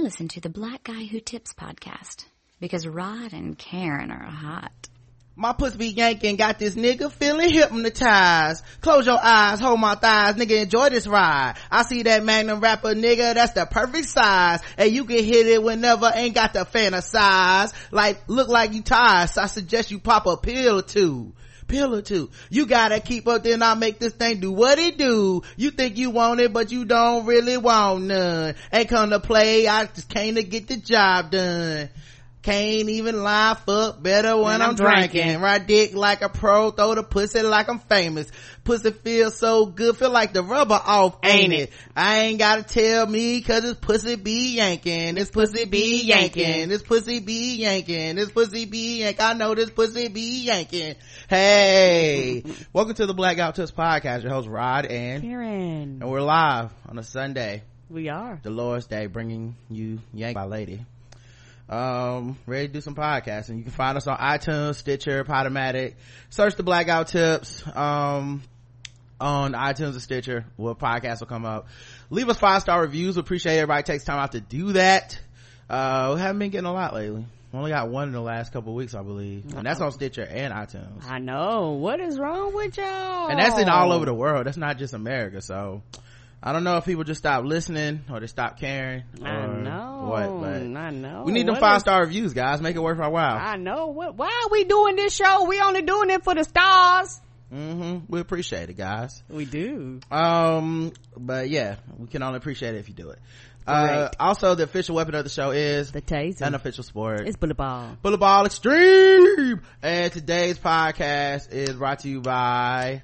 Listen to the Black Guy Who Tips podcast because Rod and Karen are hot. My pussy be yanking, got this nigga feeling hypnotized. Close your eyes, hold my thighs, nigga, enjoy this ride. I see that magnum rapper, nigga, that's the perfect size. And you can hit it whenever, ain't got to fantasize. Like, look like you tired, so I suggest you pop a pill or two pill or two. You gotta keep up, then I'll make this thing do what it do. You think you want it, but you don't really want none. Ain't come to play, I just came to get the job done. Can't even lie, fuck better when, when I'm, I'm drinking. drinking. Ride dick like a pro, throw the pussy like I'm famous. Pussy feel so good, feel like the rubber off, ain't, it? I ain't gotta tell me cause this pussy be yanking. This pussy be yanking. This pussy be yanking. This pussy be yanking. I know this pussy be yanking. Hey, welcome to the Black Guy Who Tips podcast. Your host Rod and Karen. And we're live on a Sunday. We are. The Lord's Day bringing you Yank by Lady um ready to do some podcasting. You can find us on itunes stitcher podomatic. Search the black guy who tips um on itunes or stitcher well podcast will come up. Leave us five star reviews. We appreciate everybody takes time out to do that. Uh we haven't been getting a lot lately. We only got one in the last couple weeks i believe. And that's on stitcher and itunes. I know. What is wrong with y'all? And that's in all over the world. That's not just america. So I don't know if people just stop listening or they stop caring. I know. What? But I know. We need them five star reviews, guys. Make it worth our while. I know. What? Why are we doing this show? We only doing it for the stars. Mm-hmm. We appreciate it, guys. We do. Um, but yeah, we can only appreciate it if you do it. Uh, also the official weapon of the show is the taser. Unofficial sport. It's bullet ball. Bullet ball extreme. And today's podcast is brought to you by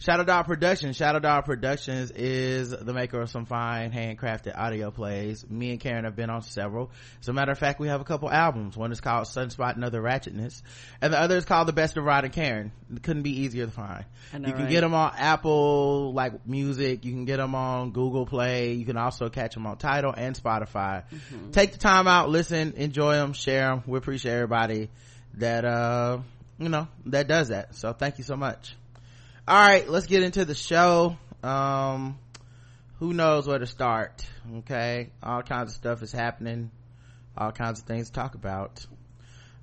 Shadow Dog Productions. Shadow Dog Productions is the maker of some fine handcrafted audio plays. Me and Karen have been on several. As a matter of fact, we have a couple albums. One is called Sunspot and Other Ratchetness. And the other is called The Best of Rod and Karen. It couldn't be easier to find. Know, you can right? get them on Apple, like music. You can get them on Google Play. You can also catch them on Tidal and Spotify. Mm-hmm. Take the time out, listen, enjoy them, share them. We appreciate everybody that, uh, you know, that does that. So thank you so much all right let's get into the show. Um who knows where to start okay? All kinds of stuff is happening. All kinds of things to talk about.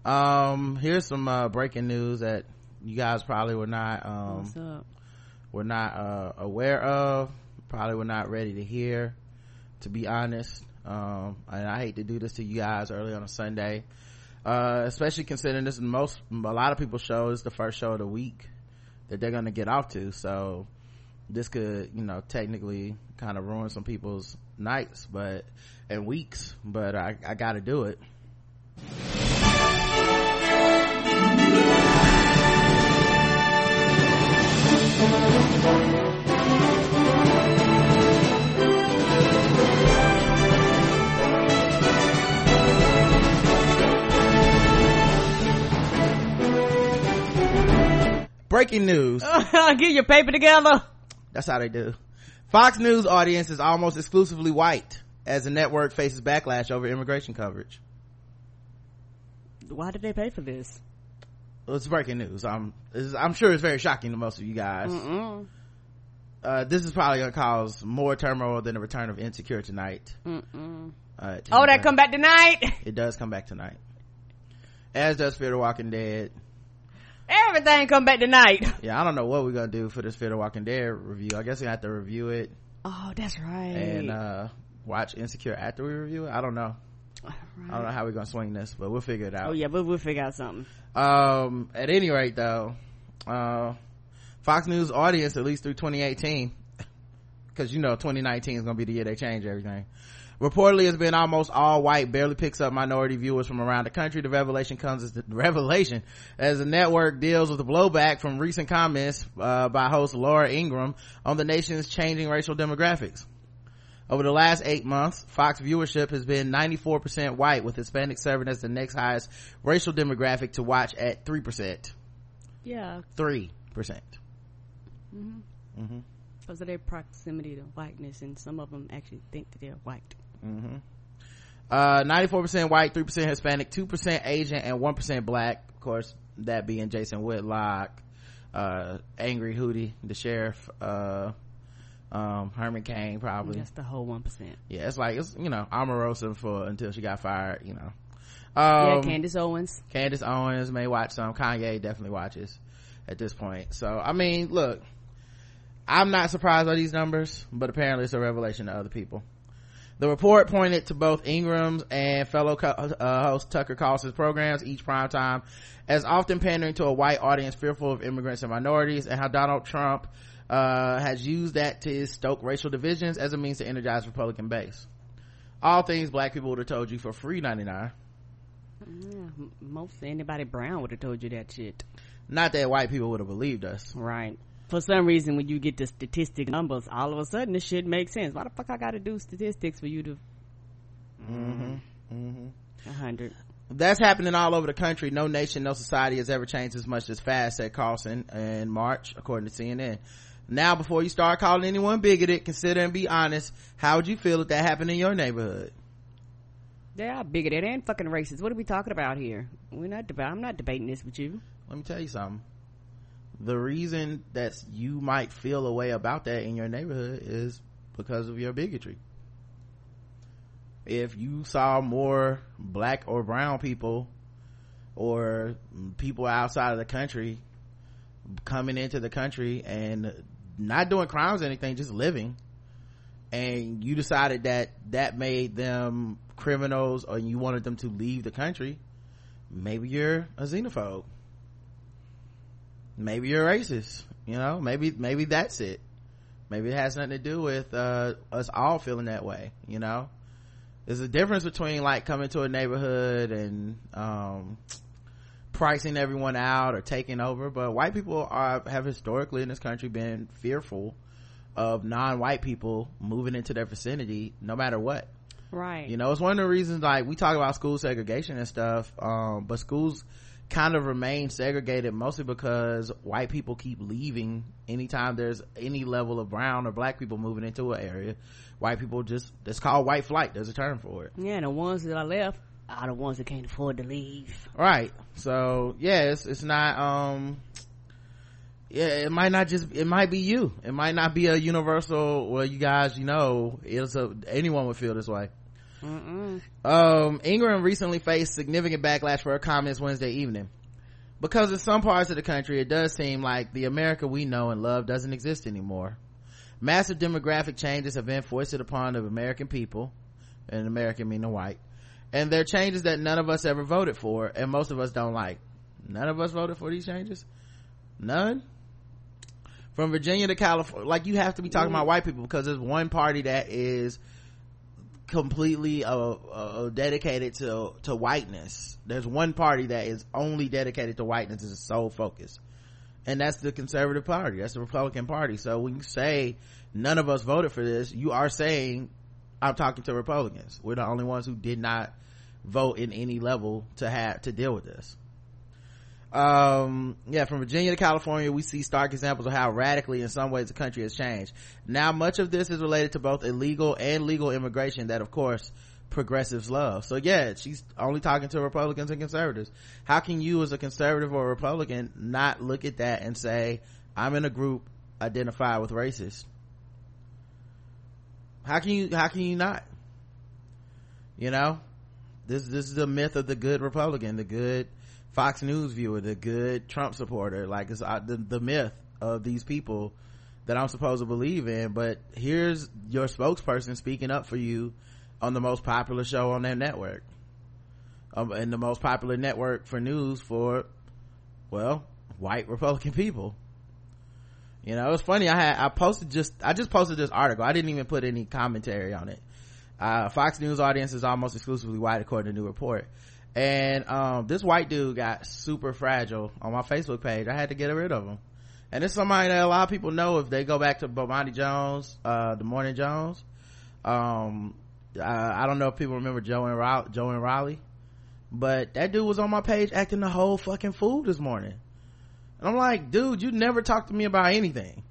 Um here's some uh, breaking news that you guys probably were not um were not uh, aware of probably were not ready to hear to be honest. Um and i hate to do this to you guys early on a sunday. Uh especially considering this is most a lot of people's show is the first show of the week that they're gonna get off to. So this could you know technically kind of ruin some people's nights but and weeks but i i gotta do it breaking news. Get your paper together. That's how they do. Fox news audience is almost exclusively white as the network faces backlash over immigration coverage. Why did they pay for this? Well, it's breaking news. I'm i'm sure it's very shocking to most of you guys. Uh, this is probably gonna cause more turmoil than the return of insecure tonight. Uh, oh that come back tonight? it does come back tonight. As does fear the walking dead Everything come back tonight. Yeah, I don't know what we're gonna do for this Fear the Walking Dead review. I guess we have to review it. Oh, that's right. And uh watch Insecure after we review it. I don't know. Right. I don't know how we're gonna swing this, but we'll figure it out. Oh yeah, but we'll figure out something. Um, at any rate, though, uh, Fox News audience at least through 2018, because you know 2019 is gonna be the year they change everything reportedly has been almost all white barely picks up minority viewers from around the country the revelation comes as the revelation as the network deals with the blowback from recent comments uh, by host laura Ingraham on the nation's changing racial demographics over the last eight months, Fox viewership has been 94% white, with Hispanic serving as the next highest racial demographic to watch at 3%. Yeah. 3%. percent mm-hmm. Mm-hmm. Because of their proximity to whiteness, and some of them actually think that they're white. Mm-hmm. Uh, 94% white, 3% Hispanic, 2% Asian, and 1% black. Of course, that being Jason Whitlock, uh, Angry Hootie, the sheriff, uh, um herman cain probably That's the whole one percent. yeah it's like it's you know omarosa for until she got fired you know Yeah, um Candace Owens. Candace Owens may watch some. Kanye definitely watches at this point. So, I mean, look, I'm not surprised by these numbers, but apparently it's a revelation to other people. The report pointed to both Ingraham's and fellow co- uh, host Tucker Carlson's programs, each prime time, as often pandering to a white audience fearful of immigrants and minorities, and how Donald Trump uh, has used that to stoke racial divisions as a means to energize Republican base. All things black people would have told you for free 99. Yeah, most anybody brown would have told you that shit. Not that white people would have believed us. Right. For some reason, when you get the statistic numbers, all of a sudden this shit makes sense. Why the fuck I gotta do statistics for you to? Mm-hmm. A hundred. That's happening all over the country. No nation, no society has ever changed as much as fast, said Carlson in March, according to CNN. Now, before you start calling anyone bigoted, consider and be honest. How would you feel if that happened in your neighborhood? They are bigoted and fucking racist. What are we talking about here? We're not deba- I'm not debating this with you. Let me tell you something. The reason that you might feel a way about that in your neighborhood is because of your bigotry. If you saw more black or brown people or people outside of the country coming into the country and not doing crimes or anything, just living, and you decided that that made them criminals or you wanted them to leave the country, maybe you're a xenophobe maybe you're racist you know? Maybe maybe that's it. Maybe it has nothing to do with uh, us all feeling that way you know? There's a difference between like coming to a neighborhood and um, pricing everyone out or taking over but white people are have historically in this country been fearful of non-white people moving into their vicinity no matter what. Right. you know it's one of the reasons like we talk about school segregation and stuff um, but schools kind of remain segregated mostly because white people keep leaving anytime there's any level of brown or black people moving into an area. White people just it's called white flight. There's a term for it. Yeah, the ones that are left are the ones that can't afford to leave. right. So yeah it's, it's not um yeah it might not just it might be you. It might not be a universal well you guys you know it's a anyone would feel this way Mm-mm. Um, Ingraham recently faced significant backlash for her comments Wednesday evening. Because in some parts of the country, it does seem like the America we know and love doesn't exist anymore. Massive demographic changes have been foisted upon the American people, and American meaning white, and they're changes that none of us ever voted for, and most of us don't like. None of us voted for these changes? None? From Virginia to California, like you have to be talking about white people because there's one party that is completely uh, uh, dedicated to to whiteness. There's one party that is only dedicated to whiteness a sole focus. And that's the conservative party. That's the republican party. So when you say none of us voted for this you are saying i'm talking to republicans. We're the only ones who did not vote in any level to have to deal with this um yeah from virginia to california we see stark examples of how radically in some ways the country has changed. Now much of this is related to both illegal and legal immigration that of course progressives love. So yeah she's only talking to republicans and conservatives. How can you as a conservative or a republican not look at that and say i'm in a group identified with racist how can you how can you not? You know? This this is the myth of the good republican the good fox news viewer the good trump supporter. Like it's uh, the, the myth of these people that i'm supposed to believe in. But here's your spokesperson speaking up for you on the most popular show on their network. Um, and the most popular network for news for well white republican people. You know it's funny. I had i posted just i just posted this article. I didn't even put any commentary on it. Uh, fox news audience is almost exclusively white according to a new report and um, this white dude got super fragile on my facebook page i had to get rid of him and it's somebody that a lot of people know if they go back to Bomani Jones, uh, the Morning Jones. Um, I, I don't know if people remember Joe and Riley, Joe and Riley, but that dude was on my page acting the whole fucking fool this morning. And I'm like, dude, you never talk to me about anything.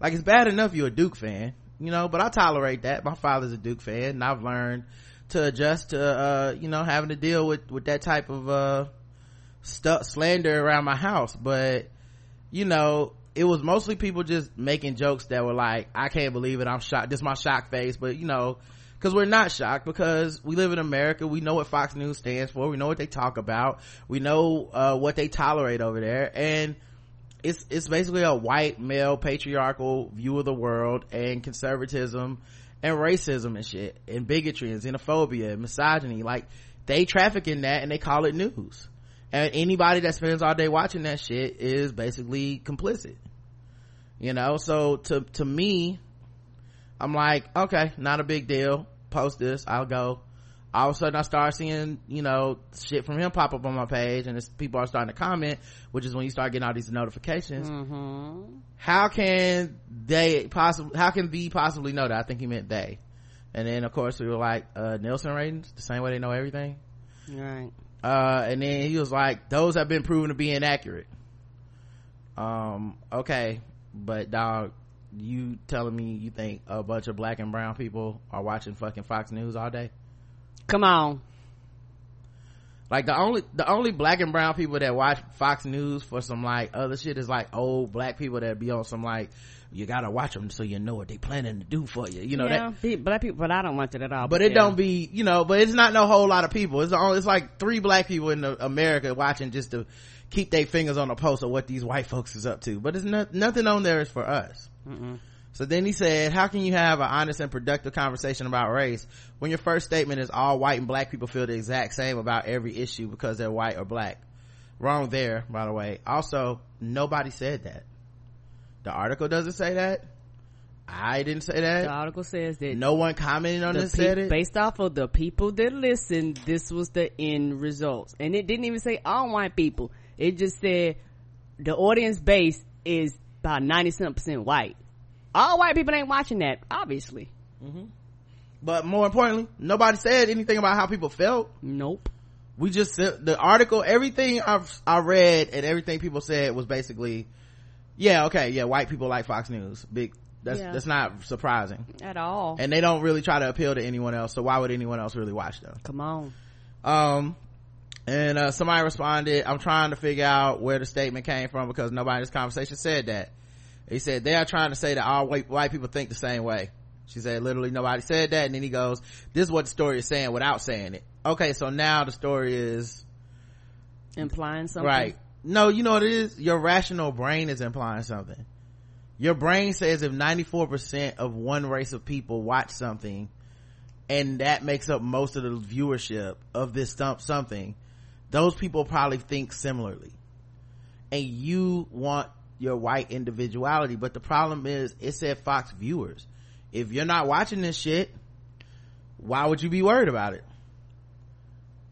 Like it's bad enough you're a Duke fan, you know, but I tolerate that. My father's a Duke fan and I've learned to adjust to, uh, you know, having to deal with, with that type of, uh, stuff, slander around my house. But, you know, it was mostly people just making jokes that were like, I can't believe it. I'm shocked. This is my shock face. But you know, cause we're not shocked because we live in America. We know what Fox News stands for. We know what they talk about. We know, uh, what they tolerate over there. And it's, it's basically a white male patriarchal view of the world and conservatism and racism and shit and bigotry and xenophobia and misogyny. Like they traffic in that and they call it news. And anybody that spends all day watching that shit is basically complicit. You know so to to me i'm like okay not a big deal. Post this. I'll go all of a sudden i start seeing you know shit from him pop up on my page and people are starting to comment which is when you start getting all these notifications. Mm-hmm. how can they possibly how can they possibly know that? I think he meant they. And then of course we were like uh nielsen ratings the same way they know everything. Right. uh and then he was like those have been proven to be inaccurate. Um okay but dog you telling me you think a bunch of black and brown people are watching fucking fox news all day Come on. like the only the only black and brown people that watch fox news for some like other shit is like old black people that be on some like you gotta watch them so you know what they planning to do for you you know yeah, that black people, but I don't watch it at all. but it yeah. don't be you know but it's not no whole lot of people it's only it's like three black people in america watching just to keep their fingers on the pulse of what these white folks is up to but it's not nothing on there is for us Mm-mm. So then he said how can you have an honest and productive conversation about race when your first statement is all white and black people feel the exact same about every issue because they're white or black wrong there by the way also nobody said that the article doesn't say that i didn't say that. The article says that no one commented on this pe- said it based off of the people that listened, this was the end results. And it didn't even say all white people. It just said the audience base is about 97 percent white. All white people ain't watching that, obviously. But more importantly, nobody said anything about how people felt. Nope. We just said the article, everything I've, I read and everything people said was basically, yeah, okay, yeah, white people like Fox News. Big, that's, Yeah. that's not surprising. At all. And they don't really try to appeal to anyone else, so why would anyone else really watch them? Come on. Um, and, uh, somebody responded, I'm trying to figure out where the statement came from because nobody in this conversation said that. He said, they are trying to say that all white, white people think the same way. She said, literally nobody said that. And then he goes, this is what the story is saying without saying it. Okay, so now the story is, Implying something. right. No, you know what it is? Your rational brain is implying something. Your brain says if 94% of one race of people watch something and that makes up most of the viewership of this stump something, those people probably think similarly. And you want your white individuality, but the problem is it said Fox viewers. If you're not watching this shit, why would you be worried about it?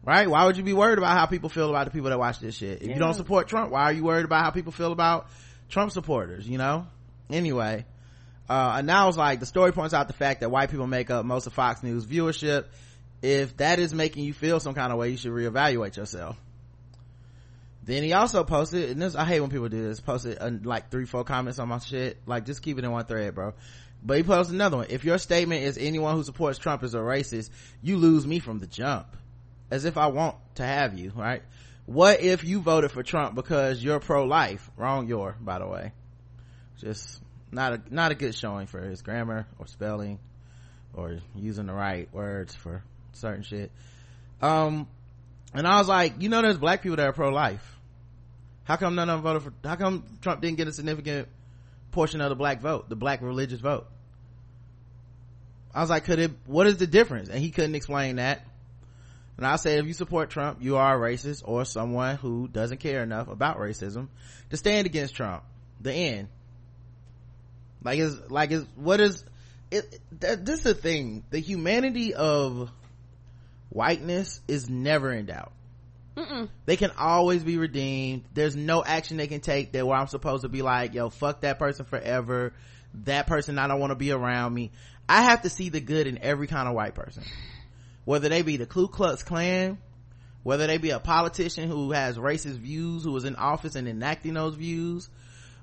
Right? Why would you be worried about how people feel about the people that watch this shit? If you don't support Trump, why are you worried about how people feel about Trump supporters, you know? Anyway, uh, and now it's like the story points out the fact that white people make up most of Fox News viewership. If that is making you feel some kind of way, you should reevaluate yourself. Then he also posted, and this, I hate when people do this, posted uh, like three, four comments on my shit. Like, just keep it in one thread, bro. But he posted another one. If your statement is anyone who supports Trump is a racist, you lose me from the jump. As if I want to have you, right? What if you voted for Trump because you're pro-life? Wrong your, by the way. Just not a, not a good showing for his grammar or spelling or using the right words for certain shit. Um, and I was like, you know, there's black people that are pro-life. How come none of them voted for, how come Trump didn't get a significant portion of the black vote, the black religious vote? I was like, could it, what is the difference? And he couldn't explain that. And I said, if you support Trump, you are a racist or someone who doesn't care enough about racism to stand against Trump. The end. Like is, like is, what is, it, that, this is the thing. The humanity of whiteness is never in doubt. Mm-mm. They can always be redeemed. There's no action they can take that where I'm supposed to be like, yo, fuck that person forever. That person, I don't want to be around me. I have to see the good in every kind of white person. Whether they be the Ku Klux Klan, whether they be a politician who has racist views, who is in office and enacting those views,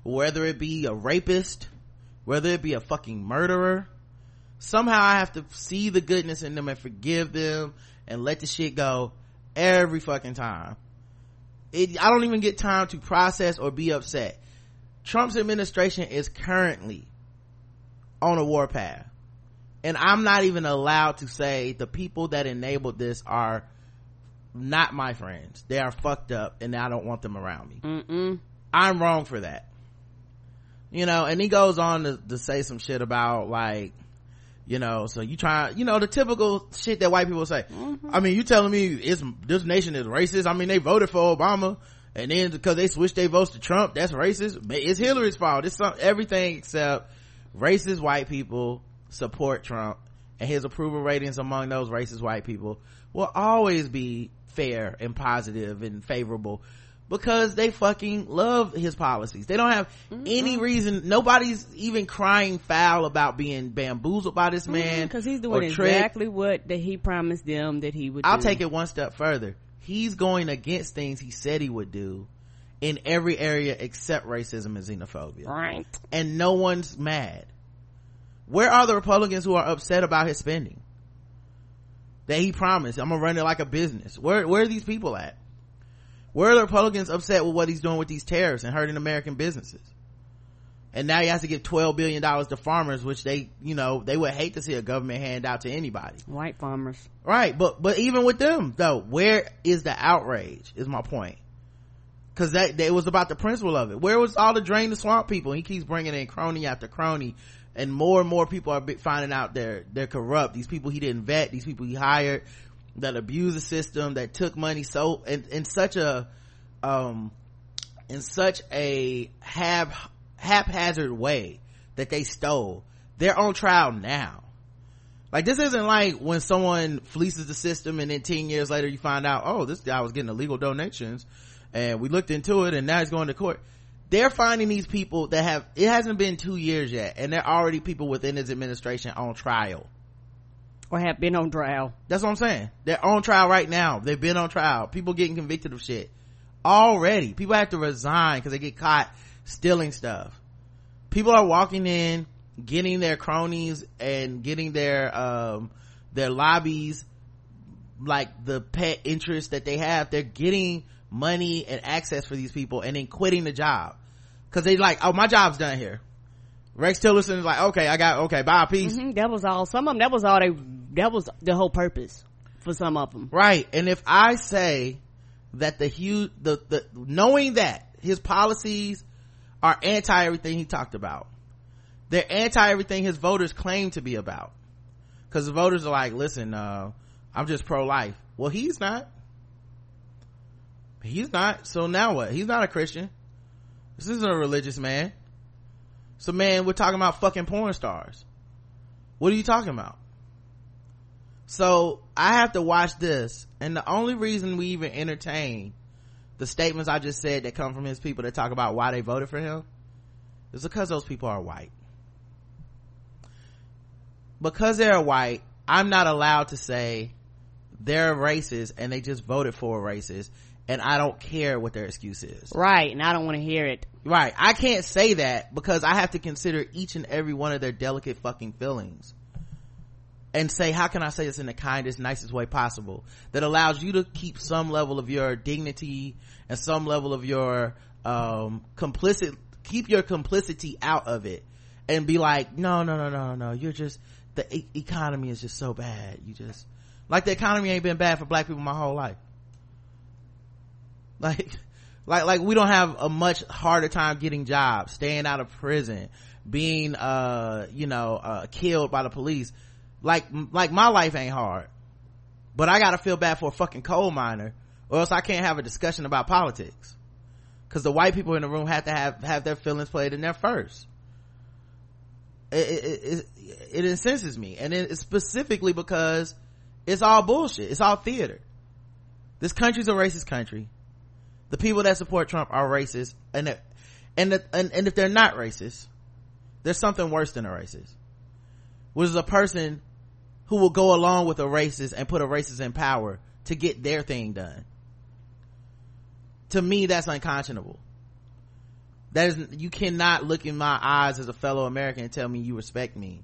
whether it be a rapist, whether it be a fucking murderer, somehow I have to see the goodness in them and forgive them and let the shit go every fucking time. It, I don't even get time to process or be upset. Trump's administration is currently on a warpath. And I'm not even allowed to say the people that enabled this are not my friends. They are fucked up and I don't want them around me. Mm-mm. I'm wrong for that. You know, and he goes on to, to say some shit about like, you know, so you try, you know, the typical shit that white people say. Mm-hmm. I mean, you telling me it's, this nation is racist? I mean, they voted for Obama and then because they switched their votes to Trump, that's racist. It's Hillary's fault. It's some, everything except racist white people support Trump and his approval ratings among those racist white people will always be fair and positive and favorable because they fucking love his policies. They don't have mm-hmm. any reason. Nobody's even crying foul about being bamboozled by this man because mm-hmm, he's doing exactly what that he promised them that he would. Do. I'll do. take it one step further. He's going against things he said he would do in every area except racism and xenophobia. Right. And no one's mad. Where are the Republicans who are upset about his spending? That he promised, I'm gonna run it like a business. Where, where are these people at? Where are the Republicans upset with what he's doing with these tariffs and hurting American businesses? And now he has to give $12 billion to farmers, which they, you know, they would hate to see a government hand out to anybody. White farmers. Right. But, but even with them though, where is the outrage is my point. Cause that, it was about the principle of it. Where was all the drain the swamp people? He keeps bringing in crony after crony and more and more people are finding out they're they're corrupt these people he didn't vet these people he hired that abuse the system that took money so in, in such a um in such a hap haphazard way that they stole. They're on trial now. Like this isn't like when someone fleeces the system and then 10 years later you find out oh this guy was getting illegal donations and we looked into it and now he's going to court. They're finding these people that have it hasn't been two years yet and they're already people within his administration on trial or have been on trial. That's what i'm saying. They're on trial right now. They've been on trial. People getting convicted of shit. Already. People have to resign because they get caught stealing stuff. People are walking in getting their cronies and getting their um their lobbies like the pet interest that they have. They're getting money and access for these people and then quitting the job. Because they like oh my job's done here. Rex tillerson is like okay i got okay bye peace. Mm-hmm. that was all some of them that was all they that was the whole purpose for some of them right. And if i say that the huge the the knowing that his policies are anti everything he talked about they're anti everything his voters claim to be about. Because the voters are like listen uh, i'm just pro-life. Well he's not. He's not. So now what? He's not a christian. This isn't a religious man. So man, we're talking about fucking porn stars. What are you talking about? So I have to watch this. And the only reason we even entertain the statements I just said that come from his people that talk about why they voted for him is because those people are white. Because they're white, I'm not allowed to say they're racist and they just voted for a racist and I don't care what their excuse is. Right, and I don't want to hear it. Right. I can't say that because I have to consider each and every one of their delicate fucking feelings. And say, how can I say this in the kindest, nicest way possible that allows you to keep some level of your dignity and some level of your, um, complicit, keep your complicity out of it and be like, no, no, no, no, no, you're just, the e- economy is just so bad. You just, like the economy ain't been bad for black people my whole life. Like, like, like we don't have a much harder time getting jobs, staying out of prison, being, uh, you know, uh, killed by the police. Like, like my life ain't hard, but I gotta feel bad for a fucking coal miner or else I can't have a discussion about politics. Cause the white people in the room have to have, have their feelings played in there first. It, it, it, it incenses me. And it's specifically because it's all bullshit. It's all theater. This country's a racist country the people that support Trump are racist and and, and and if they're not racist there's something worse than a racist which is a person who will go along with a racist and put a racist in power to get their thing done. To me that's unconscionable. That is you cannot look in my eyes as a fellow american and tell me you respect me.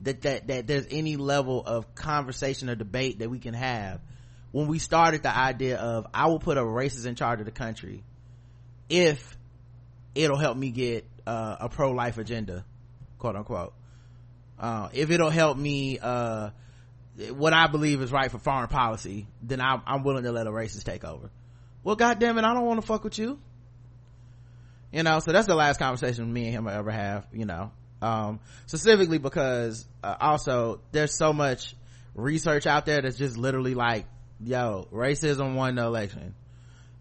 That that that there's any level of conversation or debate that we can have. When we started the idea of I will put a racist in charge of the country if it'll help me get uh, a pro-life agenda quote unquote uh, if it'll help me uh, what i believe is right for foreign policy then I'm, I'm willing to let a racist take over. Well goddamn it i don't want to fuck with you. You know so that's the last conversation me and him will ever have you know. Um, specifically because uh, also there's so much research out there that's just literally like yo racism won the election.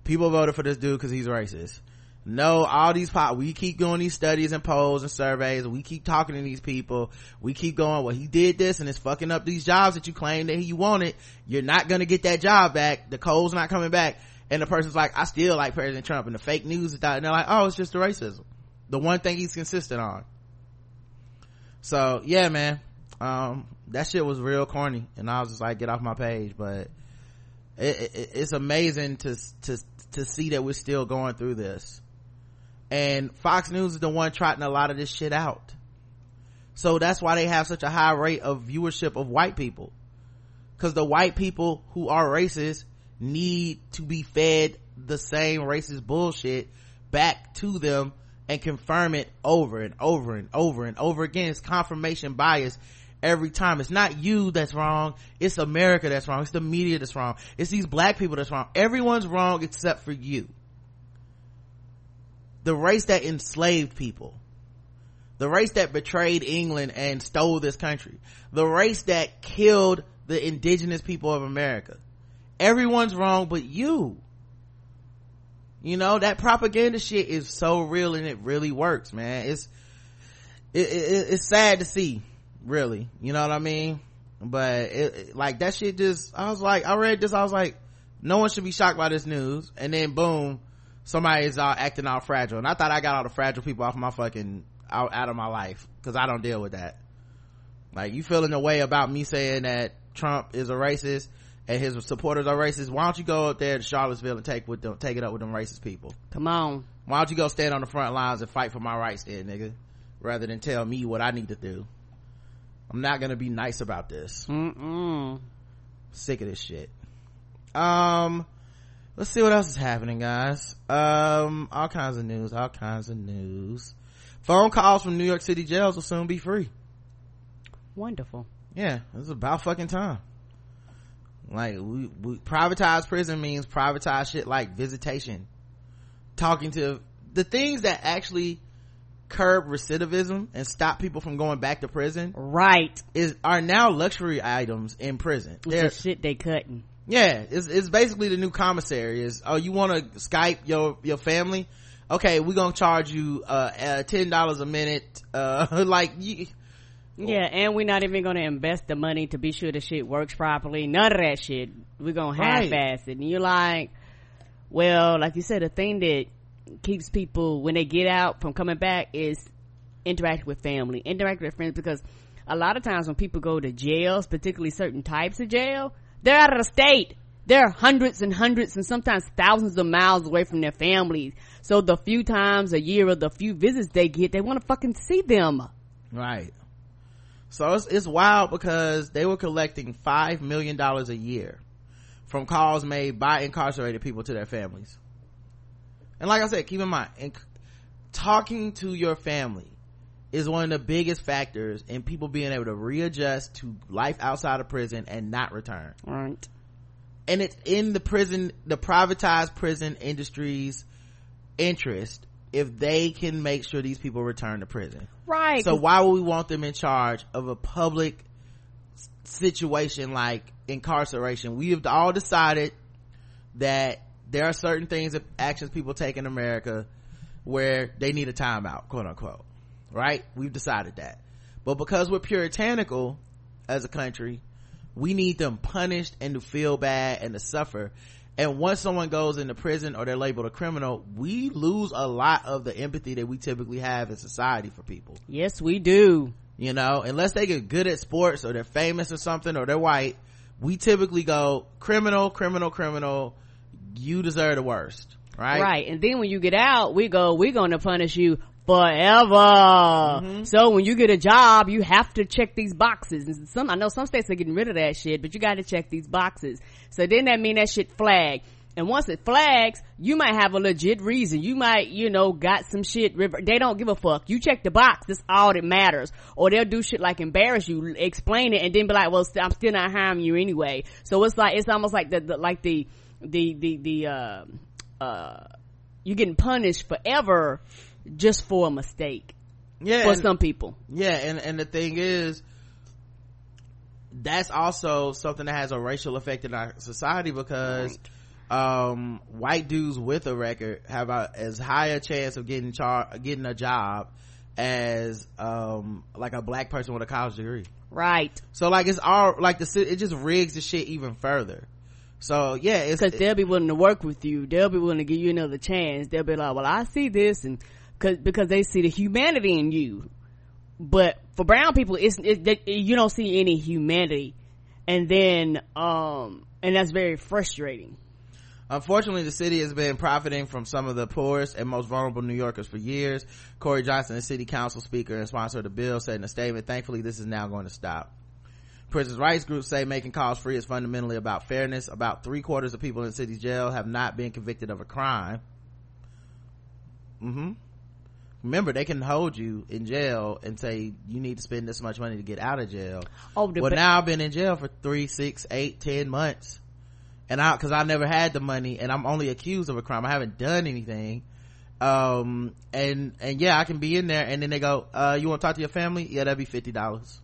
People voted for this dude because he's racist no all these pop we keep doing these studies and polls and surveys we keep talking to these people. We keep going well he did this and it's fucking up these jobs that you claim that he wanted. You're not gonna get that job back. The coal's not coming back. And the person's like i still like president trump and the fake news is that and they're like oh it's just the racism. The one thing he's consistent on. So yeah man. Um that shit was real corny and i was just like get off my page but it, it, it's amazing to to to see that we're still going through this and fox news is the one trotting a lot of this shit out. So that's why they have such a high rate of viewership of white people. Because the white people who are racist need to be fed the same racist bullshit back to them and confirm it over and over and over and over again. It's confirmation bias every time. It's not you that's wrong. It's america that's wrong. It's the media that's wrong. It's these black people that's wrong. Everyone's wrong except for you the race that enslaved people the race that betrayed england and stole this country the race that killed the indigenous people of america. Everyone's wrong but you. You know that propaganda shit is so real and it really works man. It's it, it, it's sad to see really. You know what i mean? But it, like that shit just i was like i read this i was like no one should be shocked by this news. And then boom somebody is all acting all fragile. And i thought i got all the fragile people off my fucking out, out of my life because i don't deal with that. Like you feeling a way about me saying that trump is a racist and his supporters are racist why don't you go up there to charlottesville and take with them take it up with them racist people? Come on. Why don't you go stand on the front lines and fight for my rights then nigga rather than tell me what i need to do? I'm not gonna be nice about this. Mm-mm. sick of this shit. Um let's see what else is happening guys. Um all kinds of news all kinds of news. Phone calls from new york city jails will soon be free. Wonderful. Yeah it's about fucking time. Like we, we privatized prison means privatized shit like visitation. Talking to the things that actually curb recidivism and stop people from going back to prison right. is are now luxury items in prison. It's the shit they cutting yeah it's, it's basically the new commissary is oh you want to skype your your family okay we're gonna charge you uh, uh ten dollars a minute uh like you Yeah, and we're not even gonna invest the money to be sure the shit works properly. None of that shit. We're gonna Right. half-ass it. And you're like, well, like you said, the thing that keeps people when they get out from coming back is interact with family, interact with friends, because a lot of times when people go to jails, particularly certain types of jail, they're out of the state. They're hundreds and hundreds and sometimes thousands of miles away from their families. So the few times a year or the few visits they get, they want to fucking see them. right so it's, it's wild because they were collecting five million dollars a year from calls made by incarcerated people to their families and like i said keep in mind inc- talking to your family is one of the biggest factors in people being able to readjust to life outside of prison and not return Right. and it's in the prison the privatized prison industry's interest if they can make sure these people return to prison Right. so why would we want them in charge of a public situation like incarceration we have all decided that there are certain things actions people take in america where they need a timeout quote unquote right? We've decided that. But because we're puritanical as a country we need them punished and to feel bad and to suffer. And once someone goes into prison or they're labeled a criminal we lose a lot of the empathy that we typically have in society for people. Yes, we do. you know unless they get good at sports or they're famous or something or they're white we typically go criminal criminal criminal you deserve the worst right? Right. And then when you get out, we go, we're going to punish you forever. Mm-hmm. So when you get a job, you have to check these boxes. And some, I know some states are getting rid of that shit, but you got to check these boxes. So then that mean that shit flag. And once it flags, you might have a legit reason. You might, you know, got some shit. river. They don't give a fuck. You check the box. That's all that matters. Or they'll do shit like embarrass you, explain it, and then be like, "Well, I'm still not harming you anyway." So it's like it's almost like the, the like the the the the uh uh you're getting punished forever just for a mistake. Yeah, for and- some people. Yeah, and and the thing is, that's also something that has a racial effect in our society because um, white dudes with a record have a, as high a chance of getting char- getting a job as um, like a black person with a college degree. Right. So like it's all like the it just rigs the shit even further. So yeah, it's because they'll be willing to work with you. They'll be willing to give you another chance. They'll be like, "Well, I see this," and cause, because they see the humanity in you. But for brown people, it's it, you don't see any humanity, and then um, and that's very frustrating. Unfortunately, the city has been profiting from some of the poorest and most vulnerable New Yorkers for years. Corey Johnson, the city council speaker and sponsor of the bill, said in a statement, thankfully this is now going to stop. Prisoners' rights groups say making calls free is fundamentally about fairness. About three quarters of people in the city's jail have not been convicted of a crime. hmm Remember, they can hold you in jail and say you need to spend this much money to get out of jail. Oh, well, ba- now I've been in jail for three, six, eight, ten months, and I because I never had the money, and I'm only accused of a crime. I haven't done anything. Um, and and yeah, I can be in there, and then they go, uh, "You want to talk to your family? Yeah, that'd be fifty dollars."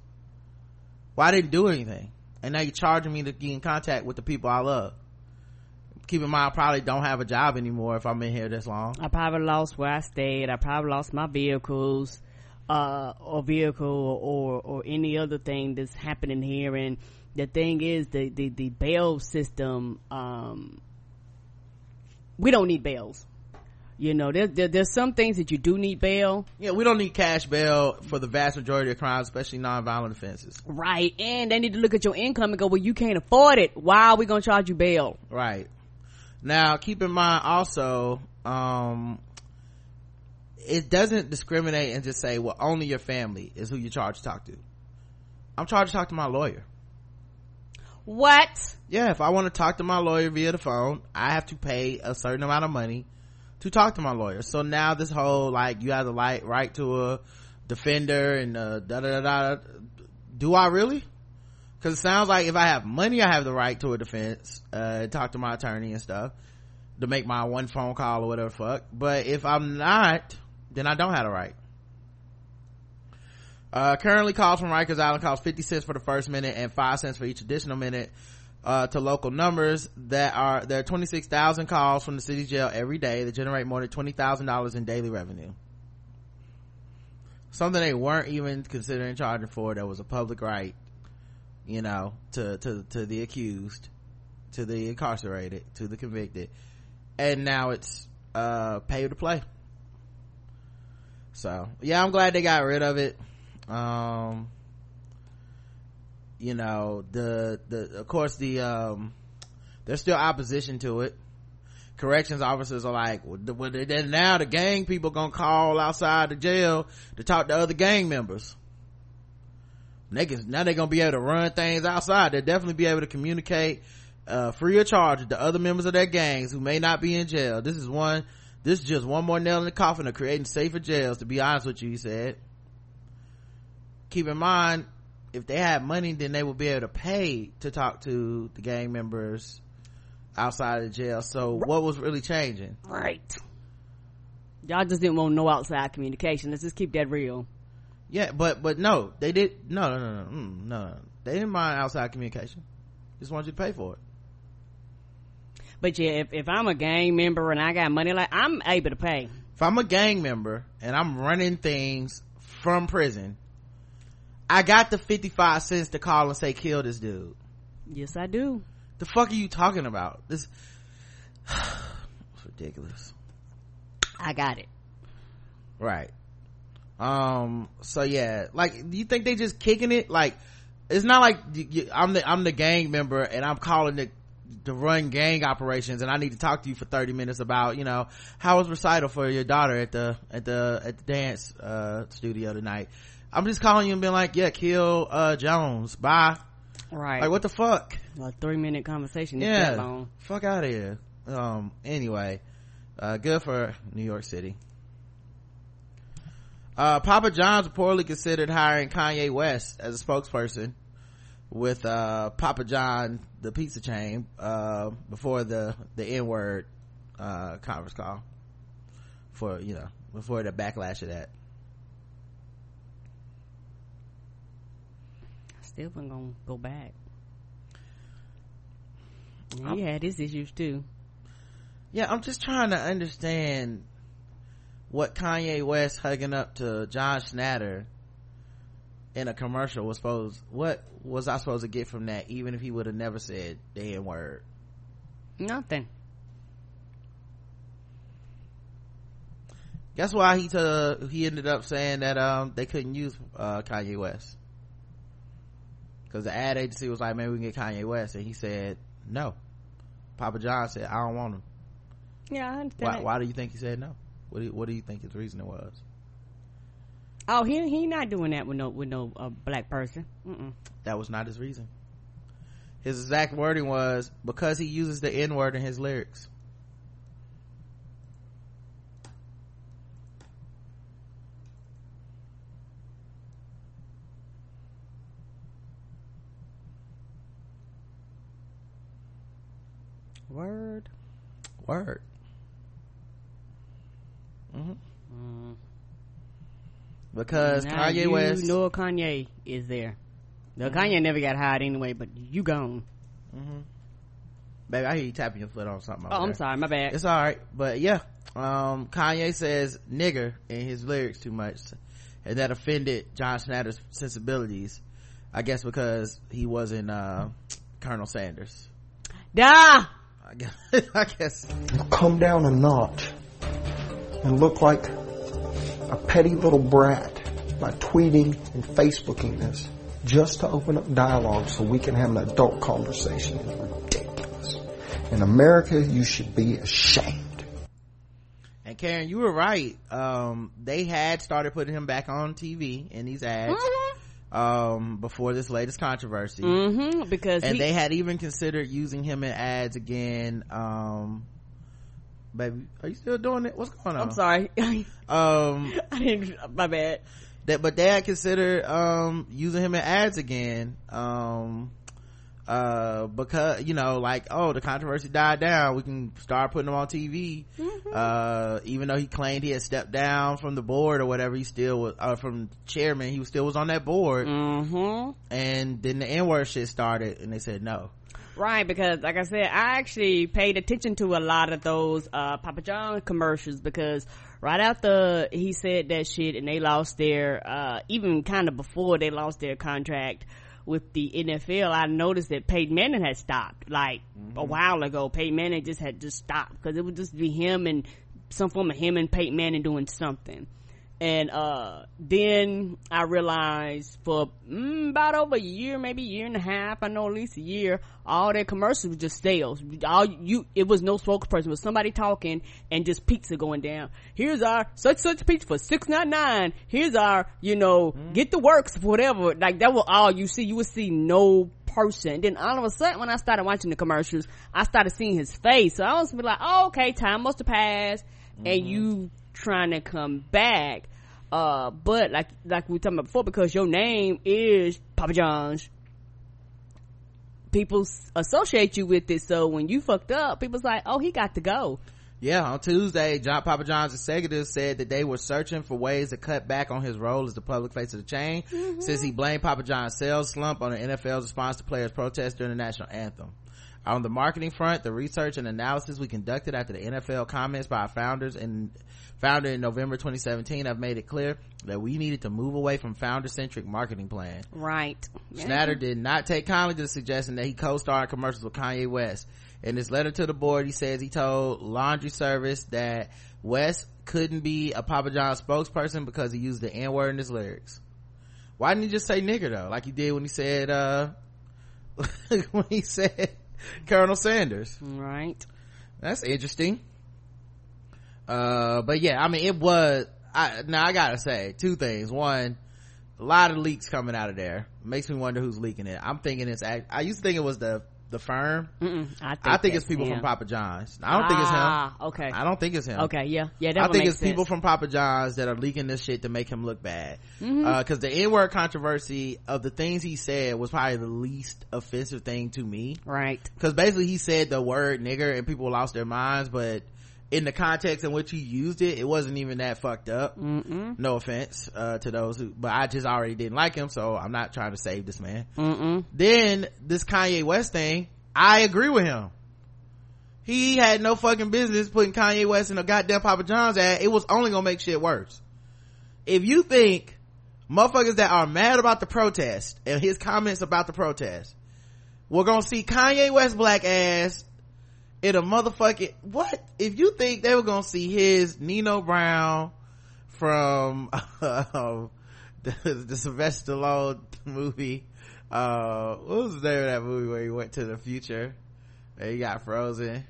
Well, I didn't do anything, and now you're charging me to get in contact with the people I love. Keep in mind, I probably don't have a job anymore if I'm in here this long. I probably lost where I stayed. I probably lost my vehicles, uh, or vehicle or, or any other thing that's happening here. And the thing is the, the, the bail system, um, we don't need bails. You know, there, there, there's some things that you do need bail. Yeah, we don't need cash bail for the vast majority of crimes, especially nonviolent offenses. Right. And they need to look at your income and go, well, you can't afford it. Why are we going to charge you bail? Right. Now, keep in mind also, um, it doesn't discriminate and just say, well, only your family is who you're charged to talk to. I'm charged to talk to my lawyer. What? Yeah, if I want to talk to my lawyer via the phone, I have to pay a certain amount of money to talk to my lawyer. So now this whole, like, you have the right, right to a defender and uh, da da da da. Do I really? Cause it sounds like if I have money, I have the right to a defense, uh, talk to my attorney and stuff to make my one phone call or whatever fuck. But if I'm not, then I don't have the right. Uh, currently calls from Rikers Island cost 50 cents for the first minute and 5 cents for each additional minute. Uh, to local numbers that are, there are 26,000 calls from the city jail every day that generate more than $20,000 in daily revenue. Something they weren't even considering charging for that was a public right, you know, to, to, to the accused, to the incarcerated, to the convicted. And now it's, uh, pay to play. So, yeah, I'm glad they got rid of it. Um, you know the the of course the um there's still opposition to it corrections officers are like well, then now the gang people gonna call outside the jail to talk to other gang members they can now they're gonna be able to run things outside they'll definitely be able to communicate uh, free of charge the other members of their gangs who may not be in jail this is one this is just one more nail in the coffin of creating safer jails to be honest with you he said keep in mind if they had money then they would be able to pay to talk to the gang members outside of jail so what was really changing Right. Y'all just didn't want no outside communication. Let's just keep that real. Yeah but but no they did no no no no mm, no, they didn't mind outside communication. Just want you to pay for it. But yeah, if, if I'm a gang member and I got money, like I'm able to pay. if i'm a gang member and i'm running things from prison i got the 55 cents to call and say kill this dude. Yes, I do. the fuck are you talking about? This it's ridiculous. I got it. right um so yeah. Like do you think they just kicking it? Like it's not like i'm the i'm the gang member and i'm calling the to run gang operations and i need to talk to you for 30 minutes about you know how was recital for your daughter at the at the at the dance uh studio tonight? I'm just calling you and being like yeah kill uh jones. Bye. Right. like what the fuck? A three minute conversation. Yeah. fuck out of here. Um anyway uh good for new york city uh papa john's reportedly considered hiring kanye west as a spokesperson with uh papa john the pizza chain uh before the the n-word uh conference call for you know before the backlash of that Still wasn't gonna go back. He had his issues too. Yeah, I'm just trying to understand what Kanye West hugging up to John Schnatter in a commercial was supposed what was I supposed to get from that even if he would have never said the N word? Nothing. Guess why he to, he ended up saying that um they couldn't use uh Kanye West. Cause the ad agency was like, maybe we can get Kanye West and he said no. Papa John said, I don't want him. Yeah, I understand. Why, why do you think he said no? What do you, what do you think his reasoning was? Oh, he he not doing that with no with no uh, black person. Mm-mm. That was not his reason. His exact wording was because he uses the N word in his lyrics. Word. Word. Hmm Mm. Because Now Kanye you West. know Kanye is there. The Kanye never got hired anyway, but you gone. hmm Baby, I hear you tapping your foot on something. over Oh, I'm there. sorry, my bad. It's all right, but yeah, um, Kanye says "nigger" in his lyrics too much, and that offended John Schnatter's sensibilities. I guess because he wasn't uh, Colonel Sanders. Da. I guess. I guess. come down a notch and look like a petty little brat by tweeting and Facebooking this just to open up dialogue so we can have an adult conversation is ridiculous. In America, you should be ashamed. And Karen, you were right. Um, they had started putting him back on TV in these ads um, before this latest controversy. Mm-hmm. Because and he, they had even considered using him in ads again. Um, baby, are you still doing it? What's going on? I'm sorry. um I didn't. My bad. that, but they had considered, um, using him in ads again. Um, uh, because, you know, like, oh, the controversy died down. We can start putting him on TV. Uh, even though he claimed he had stepped down from the board or whatever, he still was, uh, from chairman, he still was on that board. Mm-hmm. And then the N-word shit started and they said no. Right, because like I said, I actually paid attention to a lot of those uh Papa John commercials because right after he said that shit and they lost their uh even kind of before they lost their contract with the NFL, I noticed that Peyton Manning had stopped like a while ago. Peyton Manning just had just stopped because it would just be him and some form of him and Peyton Manning doing something. And, uh, then I realized for mm, about over a year, maybe a year and a half, I know at least a year, all their commercials were just sales. All you, it was no spokesperson, it was somebody talking and just pizza going down. Here's our such such pizza for six nine nine. Here's our, you know, get the works, whatever. Like that was all you see. You would see no person. Then all of a sudden, when I started watching the commercials, I started seeing his face. So I was like, oh, okay, time must have passed, and you trying to come back. Uh, but like like we were talking about before, because your name is Papa John's, people associate you with it. So when you fucked up, people's like, oh, he got to go. Yeah, on Tuesday, John Papa John's executives said that they were searching for ways to cut back on his role as the public face of the chain since he blamed Papa John's sales slump on the NFL's response to players' protests during the national anthem. On the marketing front, the research and analysis we conducted after the NFL comments by our founders and founder in November 2017 have made it clear that we needed to move away from founder-centric marketing plan. Right. Schnatter did not take kindly to the suggestion that he co-starred commercials with Kanye West. In his letter to the board, he says he told Laundry Service that West couldn't be a Papa John spokesperson because he used the N-word in his lyrics. Why didn't he just say nigger though, like he did when he said, uh, when he said Colonel Sanders? Right. That's interesting. Uh, but yeah, I mean, it was, I, now I gotta say two things. One, a lot of leaks coming out of there. Makes me wonder who's leaking it. I'm thinking it's, act- I used to think it was the, the firm. Mm-mm, I think, I think it's people him. from Papa John's. I don't think it's him. Ah, Okay. I don't think it's him. Okay. Yeah. Yeah. That I think it's sense. people from Papa John's that are leaking this shit to make him look bad. Mm-hmm. Uh the N-word controversy of the things he said was probably the least offensive thing to me. Right. Cause basically he said the word nigger and people lost their minds, but in the context in which he used it, it wasn't even that fucked up. Mm-mm. No offense, uh, to those who, but I just already didn't like him, so I'm not trying to save this man. Mm-mm. Then this Kanye West thing, I agree with him. He had no fucking business putting Kanye West in a goddamn Papa John's ad. It was only gonna make shit worse. If you think motherfuckers that are mad about the protest and his comments about the protest, we're gonna see Kanye West black ass in a motherfucking, what? If you think they were gonna see his Nino Brown from, uh, the, the Sylvester Stallone movie, uh, what was the name of that movie where he went to the future and he got frozen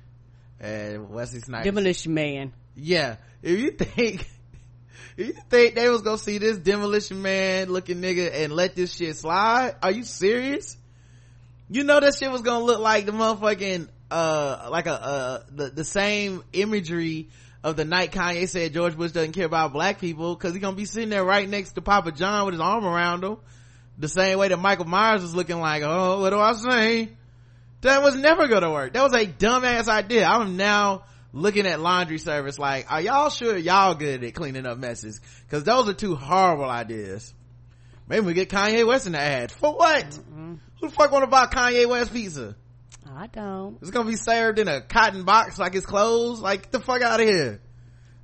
and Wesley Snipes Demolition Man. yeah if you think if you think they was gonna see this demolition man looking nigga and let this shit slide are you serious you know that shit was gonna look like the motherfucking uh like a uh the, the same imagery of the night Kanye said George Bush doesn't care about black people cause he's gonna be sitting there right next to Papa John with his arm around him the same way that Michael Myers was looking like oh what do I say that was never gonna work. That was a dumbass idea. I'm now looking at laundry service like, are y'all sure y'all good at cleaning up messes? Cause those are two horrible ideas. Maybe we get Kanye West in the ad. For what? Who the fuck wanna buy Kanye West pizza? I don't. It's gonna be served in a cotton box like his clothes? Like, get the fuck out of here.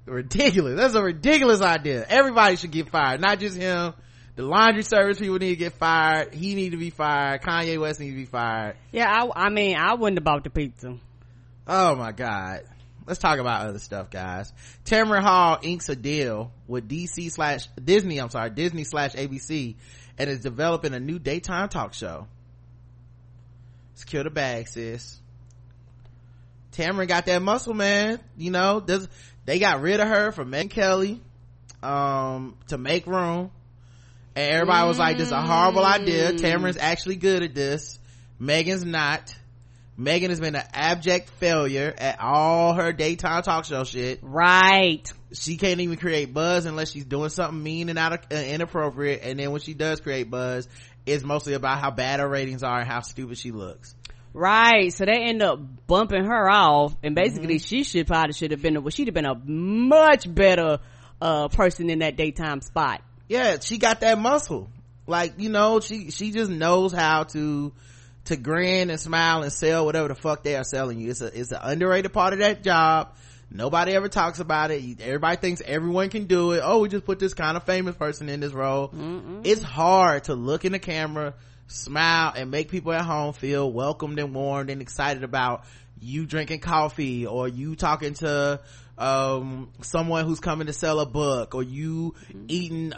Ridiculous. That's a ridiculous idea. Everybody should get fired. Not just him. The laundry service people need to get fired. He need to be fired. Kanye West need to be fired. Yeah. I. I mean, I wouldn't have bought the pizza. Oh my god. Let's talk about other stuff, guys. Tamron Hall inks a deal with DC slash Disney, I'm sorry, Disney slash ABC and is developing a new daytime talk show. Secure the bag, sis. Tamron got that muscle, man. You know, they got rid of her from Megyn Kelly, um, to make room. And everybody was like, this is a horrible idea. Tamron's actually good at this. Megyn's not. Megan has been an abject failure at all her daytime talk show shit. Right. She can't even create buzz unless she's doing something mean and out of, uh, inappropriate. And then when she does create buzz, it's mostly about how bad her ratings are and how stupid she looks. Right. So they end up bumping her off, and basically Mm-hmm. she should probably should have been. A, well, she'd have been a much better uh person in that daytime spot. yeah she got that muscle like you know she she just knows how to to grin and smile and sell whatever the fuck they are selling you it's a it's an underrated part of that job nobody ever talks about it. Everybody thinks everyone can do it. Oh we just put this kind of famous person in this role. It's hard to look in the camera smile and make people at home feel welcomed and warmed and excited about you drinking coffee or you talking to um someone who's coming to sell a book or you eating uh,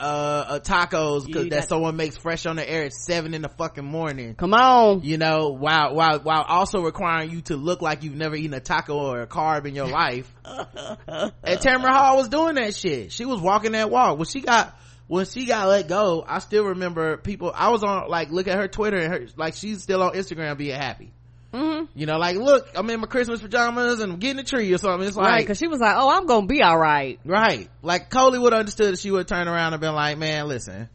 uh tacos You that got- someone makes fresh on the air at seven in the fucking morning. Come on. you know while while while also requiring you to look like you've never eaten a taco or a carb in your life. And Tamron Hall was doing that shit. She was walking that walk. When she got when she got let go i still remember people i was on like look at her twitter and her like she's still on instagram being happy Mm-hmm. you know like look i'm in my christmas pajamas and i'm getting a tree or something it's Right, like because she was like, "Oh, I'm gonna be all right." Right. Like Coley would have understood if she would turn around and been like, man, listen,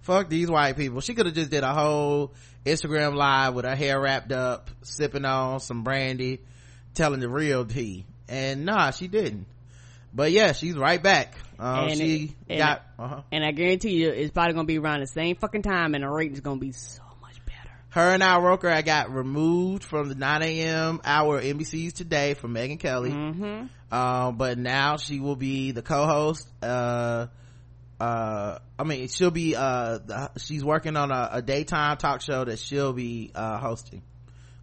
fuck these white people. She could have just did a whole Instagram live with her hair wrapped up, sipping on some brandy, telling the real tea. And nah, she didn't. But yeah, she's right back. Um, And she it- and got, uh-huh. And I guarantee you, it's probably gonna be around the same fucking time, and the rate is gonna be so. Her and Al Roker, I got removed from the 9 a.m. hour NBC's Today from Megyn Kelly. Mm-hmm. um but now she will be the co-host uh uh i mean she'll be uh the, she's working on a, a daytime talk show that she'll be uh hosting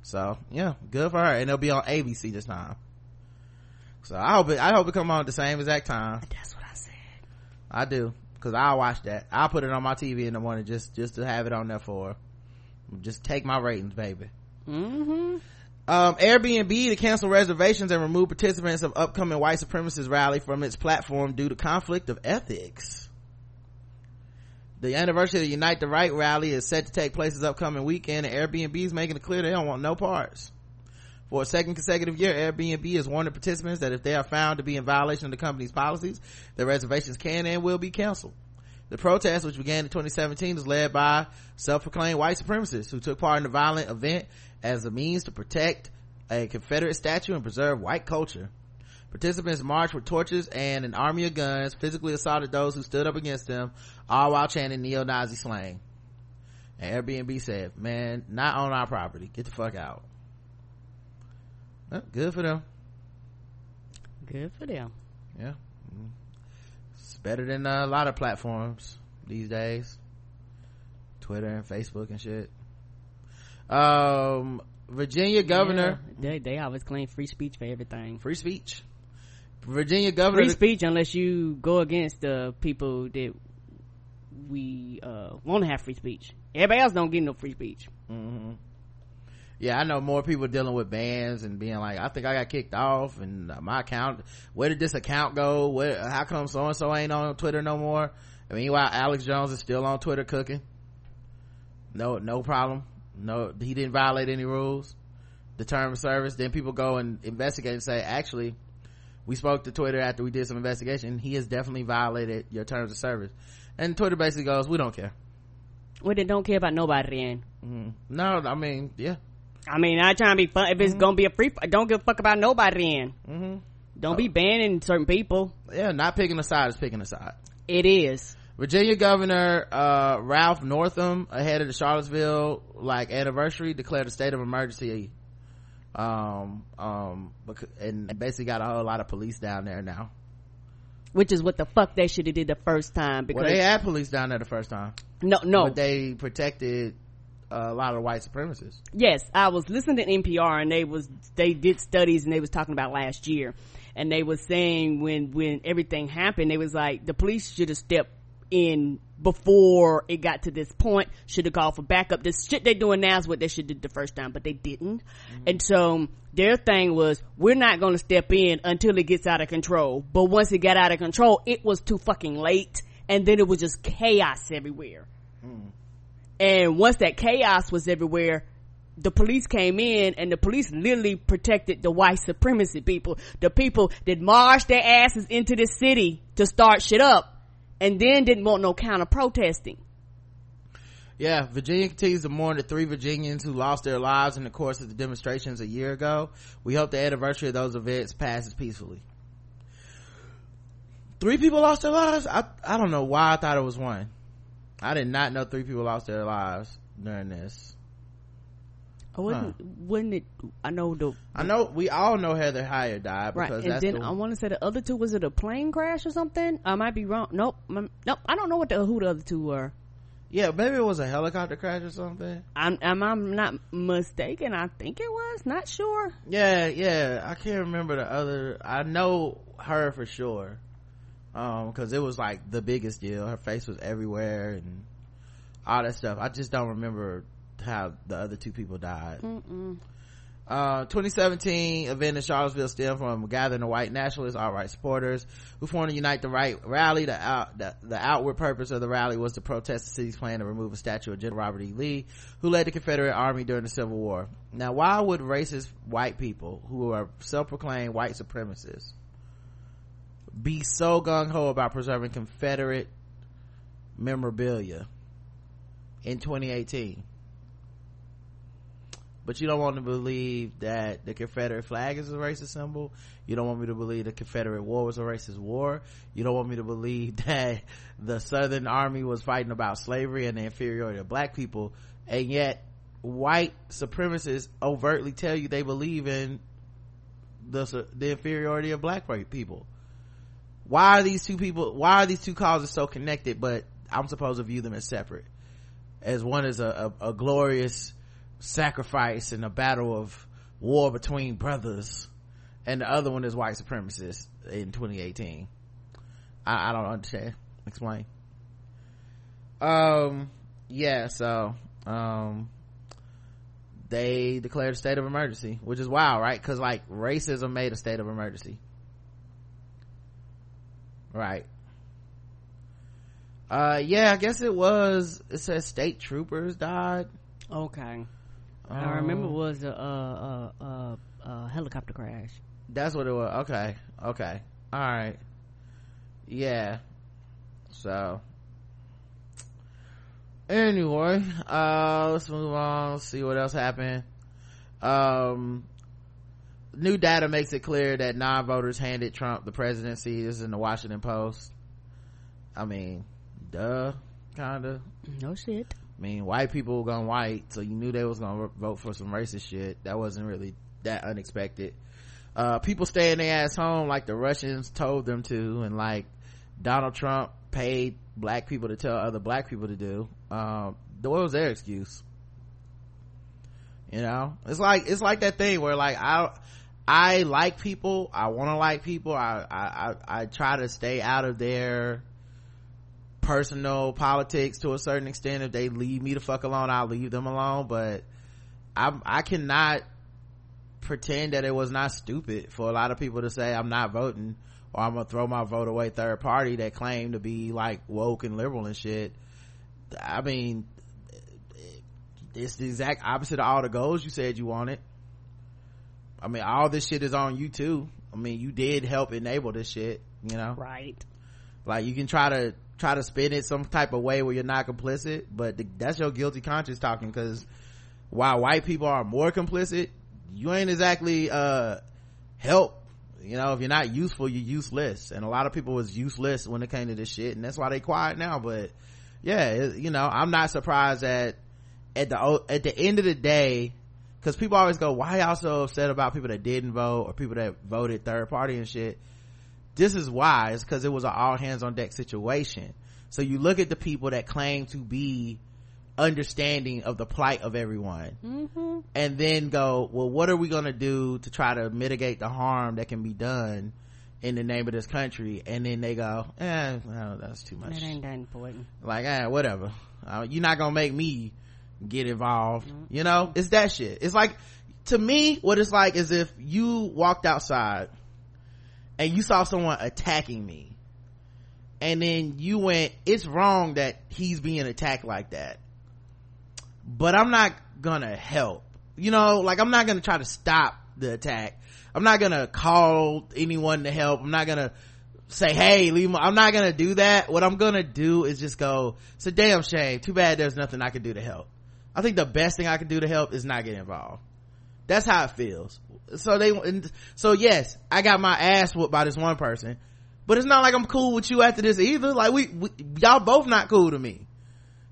so yeah good for her and it'll be on abc this time so i hope it i hope it come on at the same exact time That's what I said. i do because i'll watch that i'll put it on my tv in the morning just just to have it on there for her. Just take my ratings baby Mm-hmm. um, Airbnb to cancel reservations and remove participants of upcoming white supremacist rally from its platform due to conflict of ethics. The anniversary of the Unite the Right rally is set to take place this upcoming weekend and Airbnb is making it clear they don't want no parts. For a second consecutive year, Airbnb has warned participants that if they are found to be in violation of the company's policies, their reservations can and will be canceled. The protest, which began in 2017, was led by self-proclaimed white supremacists who took part in the violent event as a means to protect a Confederate statue and preserve white culture. Participants marched with torches and an army of guns, physically assaulted those who stood up against them, all while chanting neo-Nazi slang. And Airbnb said, man, not on our property. Get the fuck out. Well, good for them. Good for them. Yeah. Better than a lot of platforms these days. Twitter and Facebook and shit. Um, Virginia governor. Yeah, they, they always claim free speech for everything. Free speech. Virginia governor. Free speech unless you go against the people that we uh, want to have free speech. Everybody else don't get no free speech. Mm-hmm. Yeah, I know more people dealing with bans and being like, I think I got kicked off and my account, where did this account go? Where, how come so and so ain't on Twitter no more? I mean, meanwhile, Alex Jones is still on Twitter cooking. No, no problem. No, he didn't violate any rules. The term of service. Then people go and investigate and say, actually, we spoke to Twitter after we did some investigation. He has definitely violated your terms of service. And Twitter basically goes, we don't care. Well, they don't care about nobody then. Mm-hmm. No, I mean, yeah. I mean, I trying to be fun. If it's mm-hmm. gonna be a free, don't give a fuck about nobody then. Mm-hmm. Don't oh. be banning certain people. Yeah, not picking a side is picking a side. It is. Virginia Governor uh, Ralph Northam, ahead of the Charlottesville like anniversary, declared a state of emergency. Um, um, and basically got a whole lot of police down there now. Which is what the fuck they should have did the first time. Because well, they had police down there the first time. No, no, but they protected a lot of white supremacists. Yes, I was listening to NPR and they was they did studies and they was talking about last year and they was saying when when everything happened they was like the police should have stepped in before it got to this point should have called for backup this shit they doing now is what they should did the first time but they didn't mm-hmm. and so their thing was we're not going to step in until it gets out of control but once it got out of control it was too fucking late and then it was just chaos everywhere mm. And once that chaos was everywhere the police came in and the police literally protected the white supremacy people the people that marched their asses into the city to start shit up and then didn't want no counter protesting. Yeah, Virginia continues to mourn the three Virginians who lost their lives in the course of the demonstrations a year ago. We hope the anniversary of those events passes peacefully. Three people lost their lives? I, I don't know why I thought it was one. I did not know three people lost their lives during this. I wasn't, huh. wasn't it, I know the, I know, we all know Heather Heyer died right. And then the, I want to say the other two, was it a plane crash or something? I might be wrong. Nope. Nope. I don't know what the, who the other two were. Yeah, maybe it was a helicopter crash or something. I'm, am I not mistaken? I think it was. Not sure. Yeah, yeah. I can't remember the other. I know her for sure. Um, cause it was like the biggest deal. Her face was everywhere and all that stuff. I just don't remember how the other two people died. Uh, 2017 event in Charlottesville stemmed from gathering of white nationalists, alt-right supporters who formed the Unite the Right rally. The, out, the, the, outward purpose of the rally was to protest the city's plan to remove a statue of General Robert E. Lee, who led the Confederate Army during the Civil War. Now, why would racist white people who are self-proclaimed white supremacists be so gung-ho about preserving Confederate memorabilia in 2018? but you don't want to believe that the confederate flag is a racist symbol. You don't want me to believe the confederate war was a racist war. You don't want me to believe that the southern army was fighting about slavery and the inferiority of black people. And yet white supremacists overtly tell you they believe in the the inferiority of black white people why are these two people why are these two causes so connected but i'm supposed to view them as separate? As one is a, a, a glorious sacrifice and a battle of war between brothers and the other one is white supremacists in 2018 I, I, don't understand. Explain. Um yeah so um they declared a state of emergency which is wild right? Because like racism made a state of emergency right uh yeah i guess it was it says state troopers died Okay. I remember it was a, a, a, a helicopter crash. That's what it was. Okay. Okay. All right. Yeah. So. Anyway, uh, let's move on. Let's see what else happened. Um, new data makes it clear that non-voters handed Trump the presidency. This is in the Washington Post. I mean, duh, kinda. No shit. I mean, white people gone white, so you knew they was gonna vote for some racist shit. That wasn't really that unexpected. Uh, people staying their ass home like the Russians told them to, and like Donald Trump paid black people to tell other black people to do. Um, what was their excuse? You know, it's like it's like that thing where like I I like people, I want to like people, I I I, I try to stay out of their personal politics to a certain extent. If they leave me the fuck alone, I'll leave them alone. But I I cannot pretend that it was not stupid for a lot of people to say I'm not voting or I'm gonna throw my vote away third party that claim to be like woke and liberal and shit. I mean, it's the exact opposite of all the goals you said you wanted. I mean, all this shit is on you too. I mean, you did help enable this shit, you know? Right. Like you can try to try to spin it some type of way where you're not complicit, but the, that's your guilty conscience talking. Because while white people are more complicit, you ain't exactly uh help. You know, if you're not useful, you're useless. And a lot of people was useless when it came to this shit, and that's why they quiet now. But yeah, it, you know, I'm not surprised that at the at the end of the day, because people always go, "Why y'all so upset about people that didn't vote or people that voted third party and shit?" this is why it's because it was an all hands on deck situation so you look at the people that claim to be understanding of the plight of everyone Mm-hmm. and then go well what are we going to do to try to mitigate the harm that can be done in the name of this country and then they go eh well, that's too much That ain't that important. like eh, whatever uh, you're not gonna make me get involved. Mm-hmm. You know it's that shit. It's like to me what it's like is if you walked outside and you saw someone attacking me and then you went it's wrong that he's being attacked like that. But i'm not gonna help. You know like i'm not gonna try to stop the attack. I'm not gonna call anyone to help. I'm not gonna say hey leave my, i'm not gonna do that. What i'm gonna do is just go it's a damn shame. Too bad there's nothing i can do to help i think the best thing i can do to help is not get involved. That's how it feels. So they so yes i got my ass whooped by this one person but it's not like i'm cool with you after this either. Like we, we y'all both not cool to me.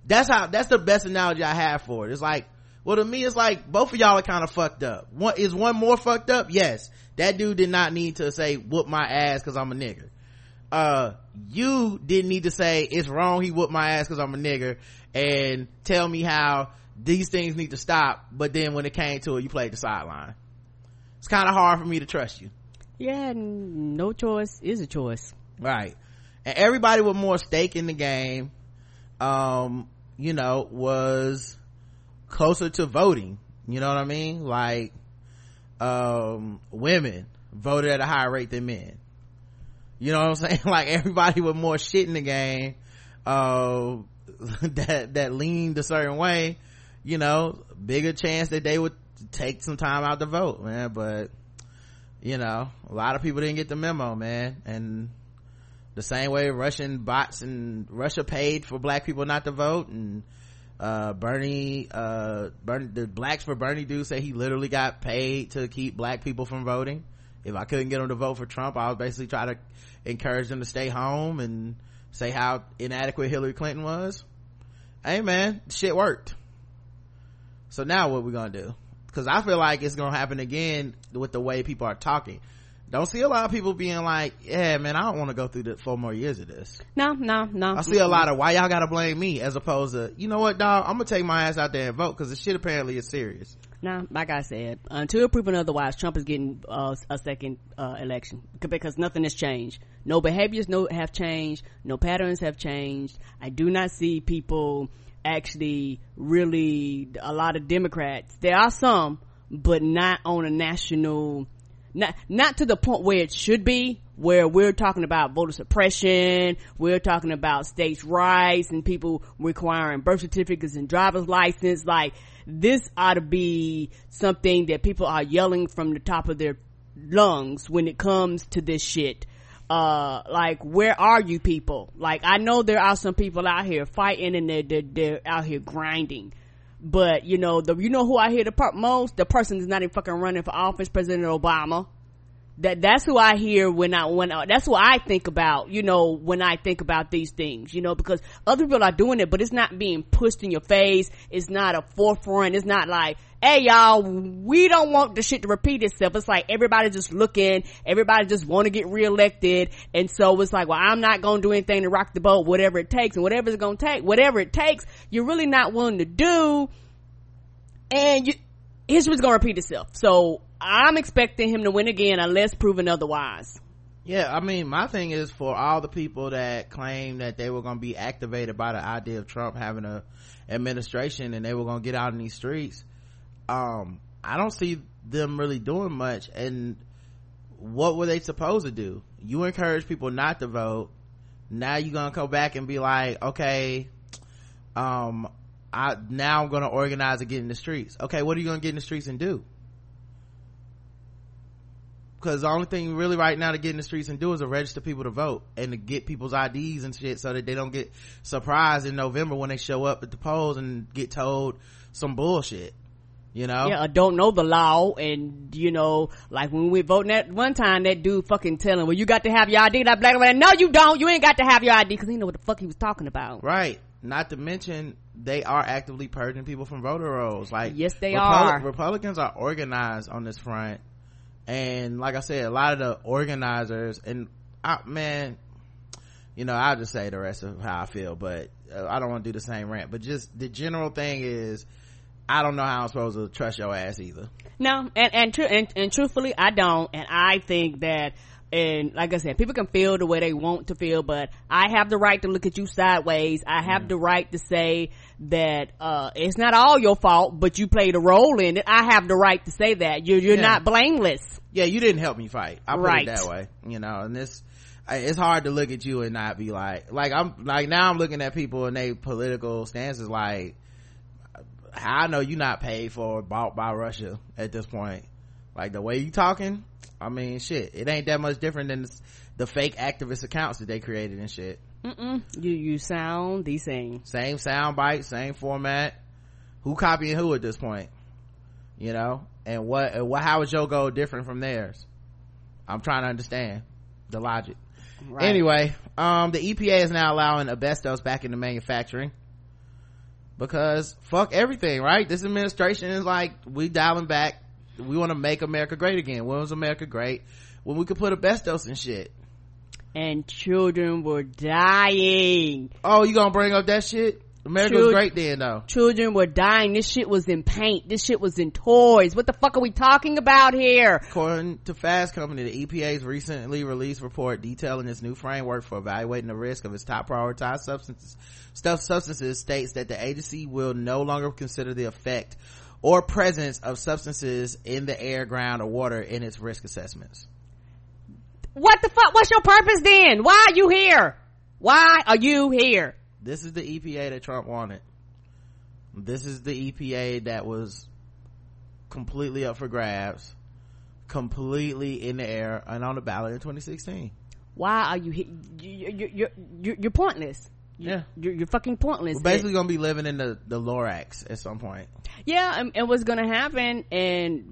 That's how that's the best analogy i have for it. It's like well to me it's like both of y'all are kind of fucked up. One is one more fucked up? Yes. That dude did not need to say whoop my ass because i'm a nigger. Uh you didn't need to say it's wrong he whooped my ass because i'm a nigger and tell me how these things need to stop but then when it came to it you played the sideline. It's kind of hard for me to trust you. Yeah, no choice is a choice. right. And everybody with more stake in the game um you know was closer to voting. You know what i mean? Like um women voted at a higher rate than men. You know what i'm saying? Like everybody with more shit in the game uh that that leaned a certain way you know bigger chance that they would take some time out to vote man. But you know a lot of people didn't get the memo man. And the same way russian bots and russia paid for black people not to vote and uh bernie uh bernie the blacks for bernie dude say he literally got paid to keep black people from voting. If i couldn't get them to vote for trump i would basically try to encourage them to stay home and say how inadequate hillary clinton was. Hey man shit worked so now what we gonna do because i feel like it's gonna happen again with the way people are talking don't see a lot of people being like yeah man i don't want to go through the four more years of this No, no, no. I see a lot of why y'all gotta blame me as opposed to, you know what, dog, I'm gonna take my ass out there and vote because the shit apparently is serious. Nah, like I said, until proven otherwise, Trump is getting uh, a second uh, election because nothing has changed. No behaviors no have changed. No patterns have changed. I do not see people actually really a lot of Democrats. There are some, but not on a national, not not to the point where it should be. where we're talking about voter suppression, we're talking about states' rights and people requiring birth certificates and driver's license. Like, this ought to be something that people are yelling from the top of their lungs when it comes to this shit. Uh, like, where are you people? Like, I know there are some people out here fighting and they're, they're, they're out here grinding. But, you know, the, you know who I hear the most? The person is not even fucking running for office, President Obama that that's who I hear when I when I, that's what I think about you know when I think about these things you know because other people are doing it but it's not being pushed in your face. It's not a forefront. It's not like hey y'all we don't want the shit to repeat itself. It's like everybody just looking. Everybody just want to get reelected. And so it's like well I'm not gonna do anything to rock the boat whatever it takes. And whatever it's gonna take whatever it takes you're really not willing to do. And you history's gonna repeat itself. So I'm expecting him to win again unless proven otherwise. Yeah, I mean, my thing is for all the people that claim that they were going to be activated by the idea of Trump having a administration and they were going to get out in these streets. Um, I don't see them really doing much. And what were they supposed to do? You encourage people not to vote. Now you're going to come back and be like, okay, um, I, now I'm going to organize and get in the streets. Okay, what are you going to get in the streets and do? Because the only thing really right now to get in the streets and do is to register people to vote and to get people's IDs and shit so that they don't get surprised in November when they show up at the polls and get told some bullshit. You know? Yeah, don't know the law and, you know, like when we voting that one time, that dude fucking telling, well, you got to have your ID. That black man, no, you don't. You ain't got to have your ID because he know what the fuck he was talking about. Right. Not to mention, they are actively purging people from voter rolls. Like, yes, they are. Republicans are organized on this front and like i said a lot of the organizers and I, man you know i'll just say the rest of how i feel but uh, i don't want to do the same rant but just the general thing is i don't know how i'm supposed to trust your ass either no and and, tr- and, and truthfully i don't and i think that and like I said, people can feel the way they want to feel, but I have the right to look at you sideways. I have mm. the right to say that, uh, it's not all your fault, but you played a role in it. I have the right to say that. You're, you're yeah. not blameless. Yeah, you didn't help me fight. I put right. it that way, you know, and this, it's hard to look at you and not be like, like I'm, like now I'm looking at people and they political stances like, I know you're not paid for bought by Russia at this point. Like the way you talking, I mean, shit, it ain't that much different than the fake activist accounts that they created and shit. Mm-mm. You you sound the same. Same sound bite, same format. Who copying who at this point? You know, and what and what? How is your goal different from theirs? I'm trying to understand the logic. Right. Anyway, um, the EPA is now allowing asbestos back into manufacturing because fuck everything, right? This administration is like we dialing back we want to make america great again when was america great when we could put asbestos in shit and children were dying oh you gonna bring up that shit America was great then though. Children were dying. This shit was in paint. This shit was in toys. What the fuck are we talking about here? According to Fast Company, the EPA's recently released report detailing its new framework for evaluating the risk of its top prioritized substances, stuff substances states that the agency will no longer consider the effect or presence of substances in the air, ground, or water in its risk assessments. What the fuck? What's your purpose then? Why are you here? Why are you here? This is the EPA that Trump wanted. This is the EPA that was completely up for grabs, completely in the air and on the ballot in 2016. Why are you here? You're, you're, you're pointless yeah. you're, you're fucking pointless we're basically gonna be living in the the lorax at some point. Yeah and, and, what's gonna happen and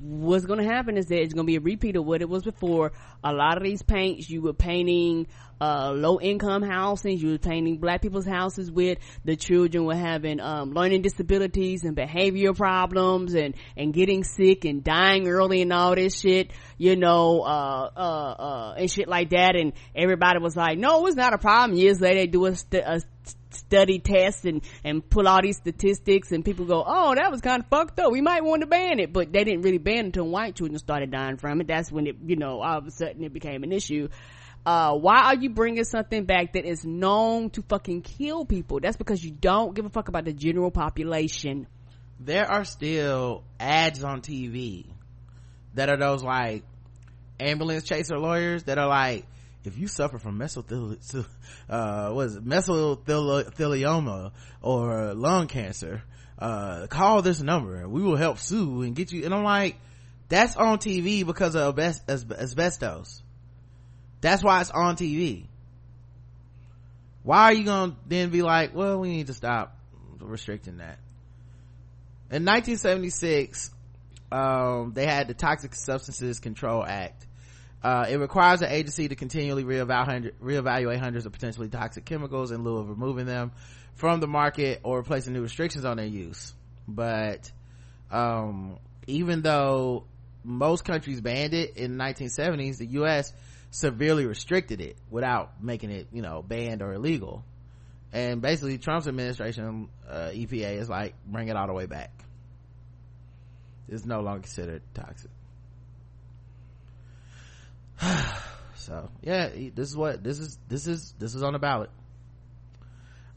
what's gonna happen is that it's gonna be a repeat of what it was before. A lot of these paints you were painting uh, low income housing you were painting black people's houses with the children were having um, learning disabilities and behavior problems and and getting sick and dying early and all this shit you know uh uh uh and shit like that. And everybody was like no it's not a problem. Years later they do a, st- a study test and and pull all these statistics and people go oh that was kind of fucked up. We might want to ban it. But they didn't really ban it until white children started dying from it. That's when it you know all of a sudden it became an issue uh, why are you bringing something back that is known to fucking kill people? That's because you don't give a fuck about the general population. There are still ads on TV that are those like, ambulance chaser lawyers that are like if you suffer from mesothelioma, uh, it, mesothelioma or lung cancer, uh, call this number and we will help sue and get you. And I'm like, that's on TV because of asbestos. That's why it's on TV. Why are you gonna then be like, well, we need to stop restricting that? In 1976, um, they had the Toxic Substances Control Act. Uh, it requires the agency to continually reevaluate, reevaluate hundreds of potentially toxic chemicals in lieu of removing them from the market or placing new restrictions on their use. But, um, even though most countries banned it in the 1970s, the U.S. severely restricted it without making it, you know, banned or illegal. And basically Trump's administration, uh, EPA is like, bring it all the way back. It's no longer considered toxic. so yeah this is what this is this is this is on the ballot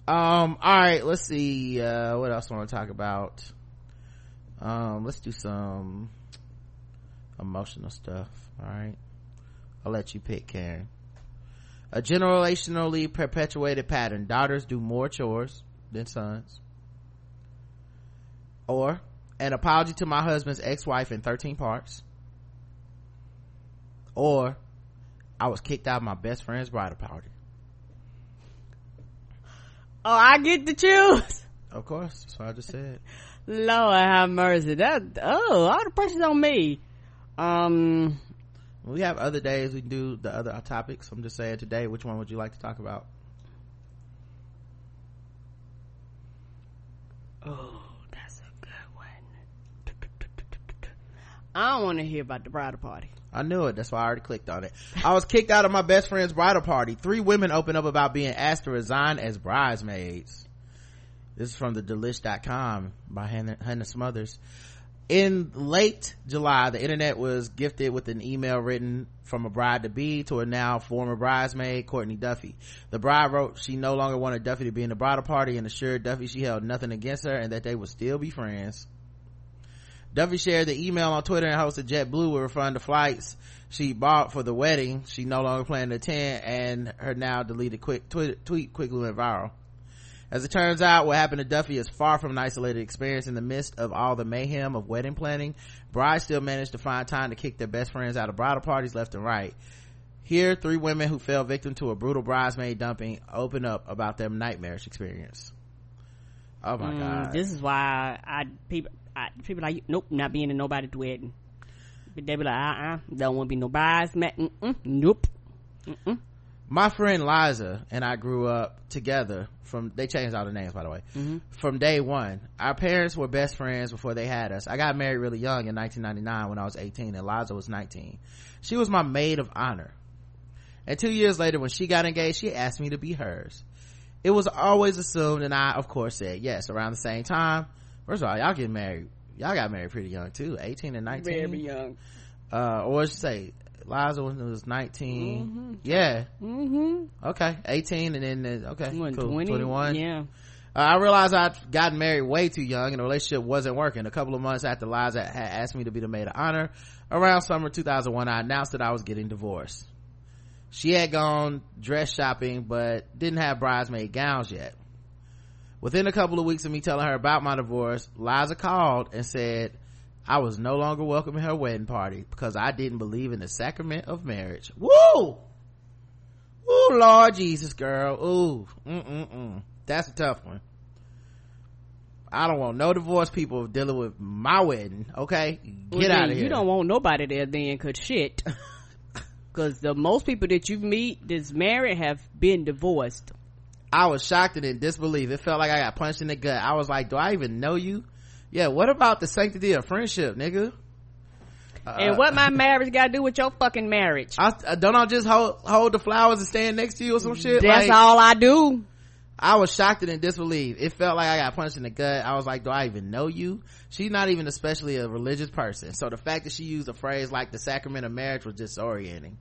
um all right let's see uh what else i want to talk about um let's do some emotional stuff all right i'll let you pick karen a generationally perpetuated pattern daughters do more chores than sons or an apology to my husband's ex-wife in 13 parts or I was kicked out of my best friend's bridal party. Oh, I get to choose. Of course, that's what I just said. Lord have mercy. That oh, all the pressure's on me. Um, we have other days we can do the other topics. I'm just saying today, which one would you like to talk about? Oh, that's a good one. I don't want to hear about the bridal party. I knew it. That's why I already clicked on it. I was kicked out of my best friend's bridal party. Three women opened up about being asked to resign as bridesmaids. This is from the delish.com by Hannah, Hannah Smothers. In late July, the internet was gifted with an email written from a bride to be to a now former bridesmaid, Courtney Duffy. The bride wrote she no longer wanted Duffy to be in the bridal party and assured Duffy she held nothing against her and that they would still be friends. Duffy shared the email on Twitter and hosted JetBlue with refund the flights she bought for the wedding. She no longer planned to attend and her now deleted quick tweet, tweet quickly went viral. As it turns out, what happened to Duffy is far from an isolated experience in the midst of all the mayhem of wedding planning. Brides still managed to find time to kick their best friends out of bridal parties left and right. Here, three women who fell victim to a brutal bridesmaid dumping open up about their nightmarish experience. Oh my mm, god! This is why I people I, people like, nope, not being in nobody's wedding. But they be like, uh-uh, don't want to be man. Mm-mm, nope. Mm-mm. My friend Liza and I grew up together from, they changed all the names by the way, mm-hmm. from day one. Our parents were best friends before they had us. I got married really young in 1999 when I was 18 and Liza was 19. She was my maid of honor. And two years later when she got engaged, she asked me to be hers. It was always assumed and I of course said yes. Around the same time, First of all, y'all get married. Y'all got married pretty young too, 18 and 19. Very young. Uh, or should say, Liza was 19. Mm-hmm. Yeah. Mm-hmm. Okay. 18 and then, uh, okay. Cool. 20, 21. Yeah. Uh, I realized I'd gotten married way too young and the relationship wasn't working. A couple of months after Liza had asked me to be the maid of honor, around summer 2001, I announced that I was getting divorced. She had gone dress shopping, but didn't have bridesmaid gowns yet. Within a couple of weeks of me telling her about my divorce, Liza called and said I was no longer welcome in her wedding party because I didn't believe in the sacrament of marriage. Woo! Woo, Lord Jesus, girl. Ooh, mm-mm-mm. That's a tough one. I don't want no divorce people dealing with my wedding, okay? Get well, out of here. You don't want nobody there then, cause shit. cause the most people that you meet that's married have been divorced. I was shocked and in disbelief. It felt like I got punched in the gut. I was like, do I even know you? Yeah, what about the sanctity of friendship, nigga? Uh, and what my marriage got to do with your fucking marriage? I, uh, don't I just hold, hold the flowers and stand next to you or some shit? That's like, all I do. I was shocked and in disbelief. It felt like I got punched in the gut. I was like, do I even know you? She's not even especially a religious person. So the fact that she used a phrase like the sacrament of marriage was disorienting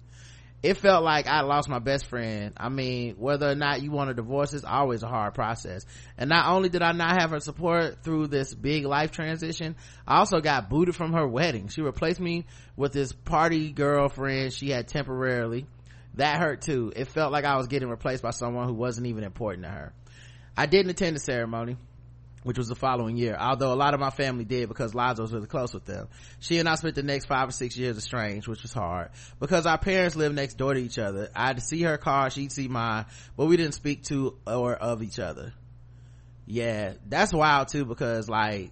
it felt like I lost my best friend. I mean, whether or not you want a divorce is always a hard process. And not only did I not have her support through this big life transition, I also got booted from her wedding. She replaced me with this party girlfriend she had temporarily. That hurt too. It felt like I was getting replaced by someone who wasn't even important to her. I didn't attend the ceremony which was the following year. Although a lot of my family did because Liza was really close with them. She and I spent the next five or six years estranged, which was hard because our parents lived next door to each other. I'd see her car, she'd see mine, but we didn't speak to or of each other. Yeah, that's wild too because like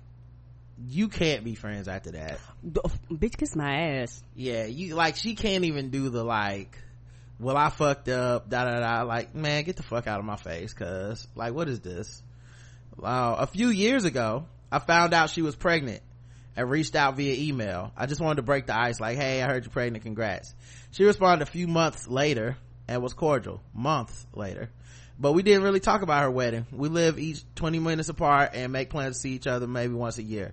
you can't be friends after that. Bitch, kiss my ass. Yeah, you like she can't even do the like. Well, I fucked up. Da da da. Like, man, get the fuck out of my face, cause like, what is this? Uh, a few years ago i found out she was pregnant and reached out via email. I just wanted to break the ice like hey i heard you're pregnant congrats. She responded a few months later and was cordial months later. But we didn't really talk about her wedding. We live each 20 minutes apart and make plans to see each other maybe once a year.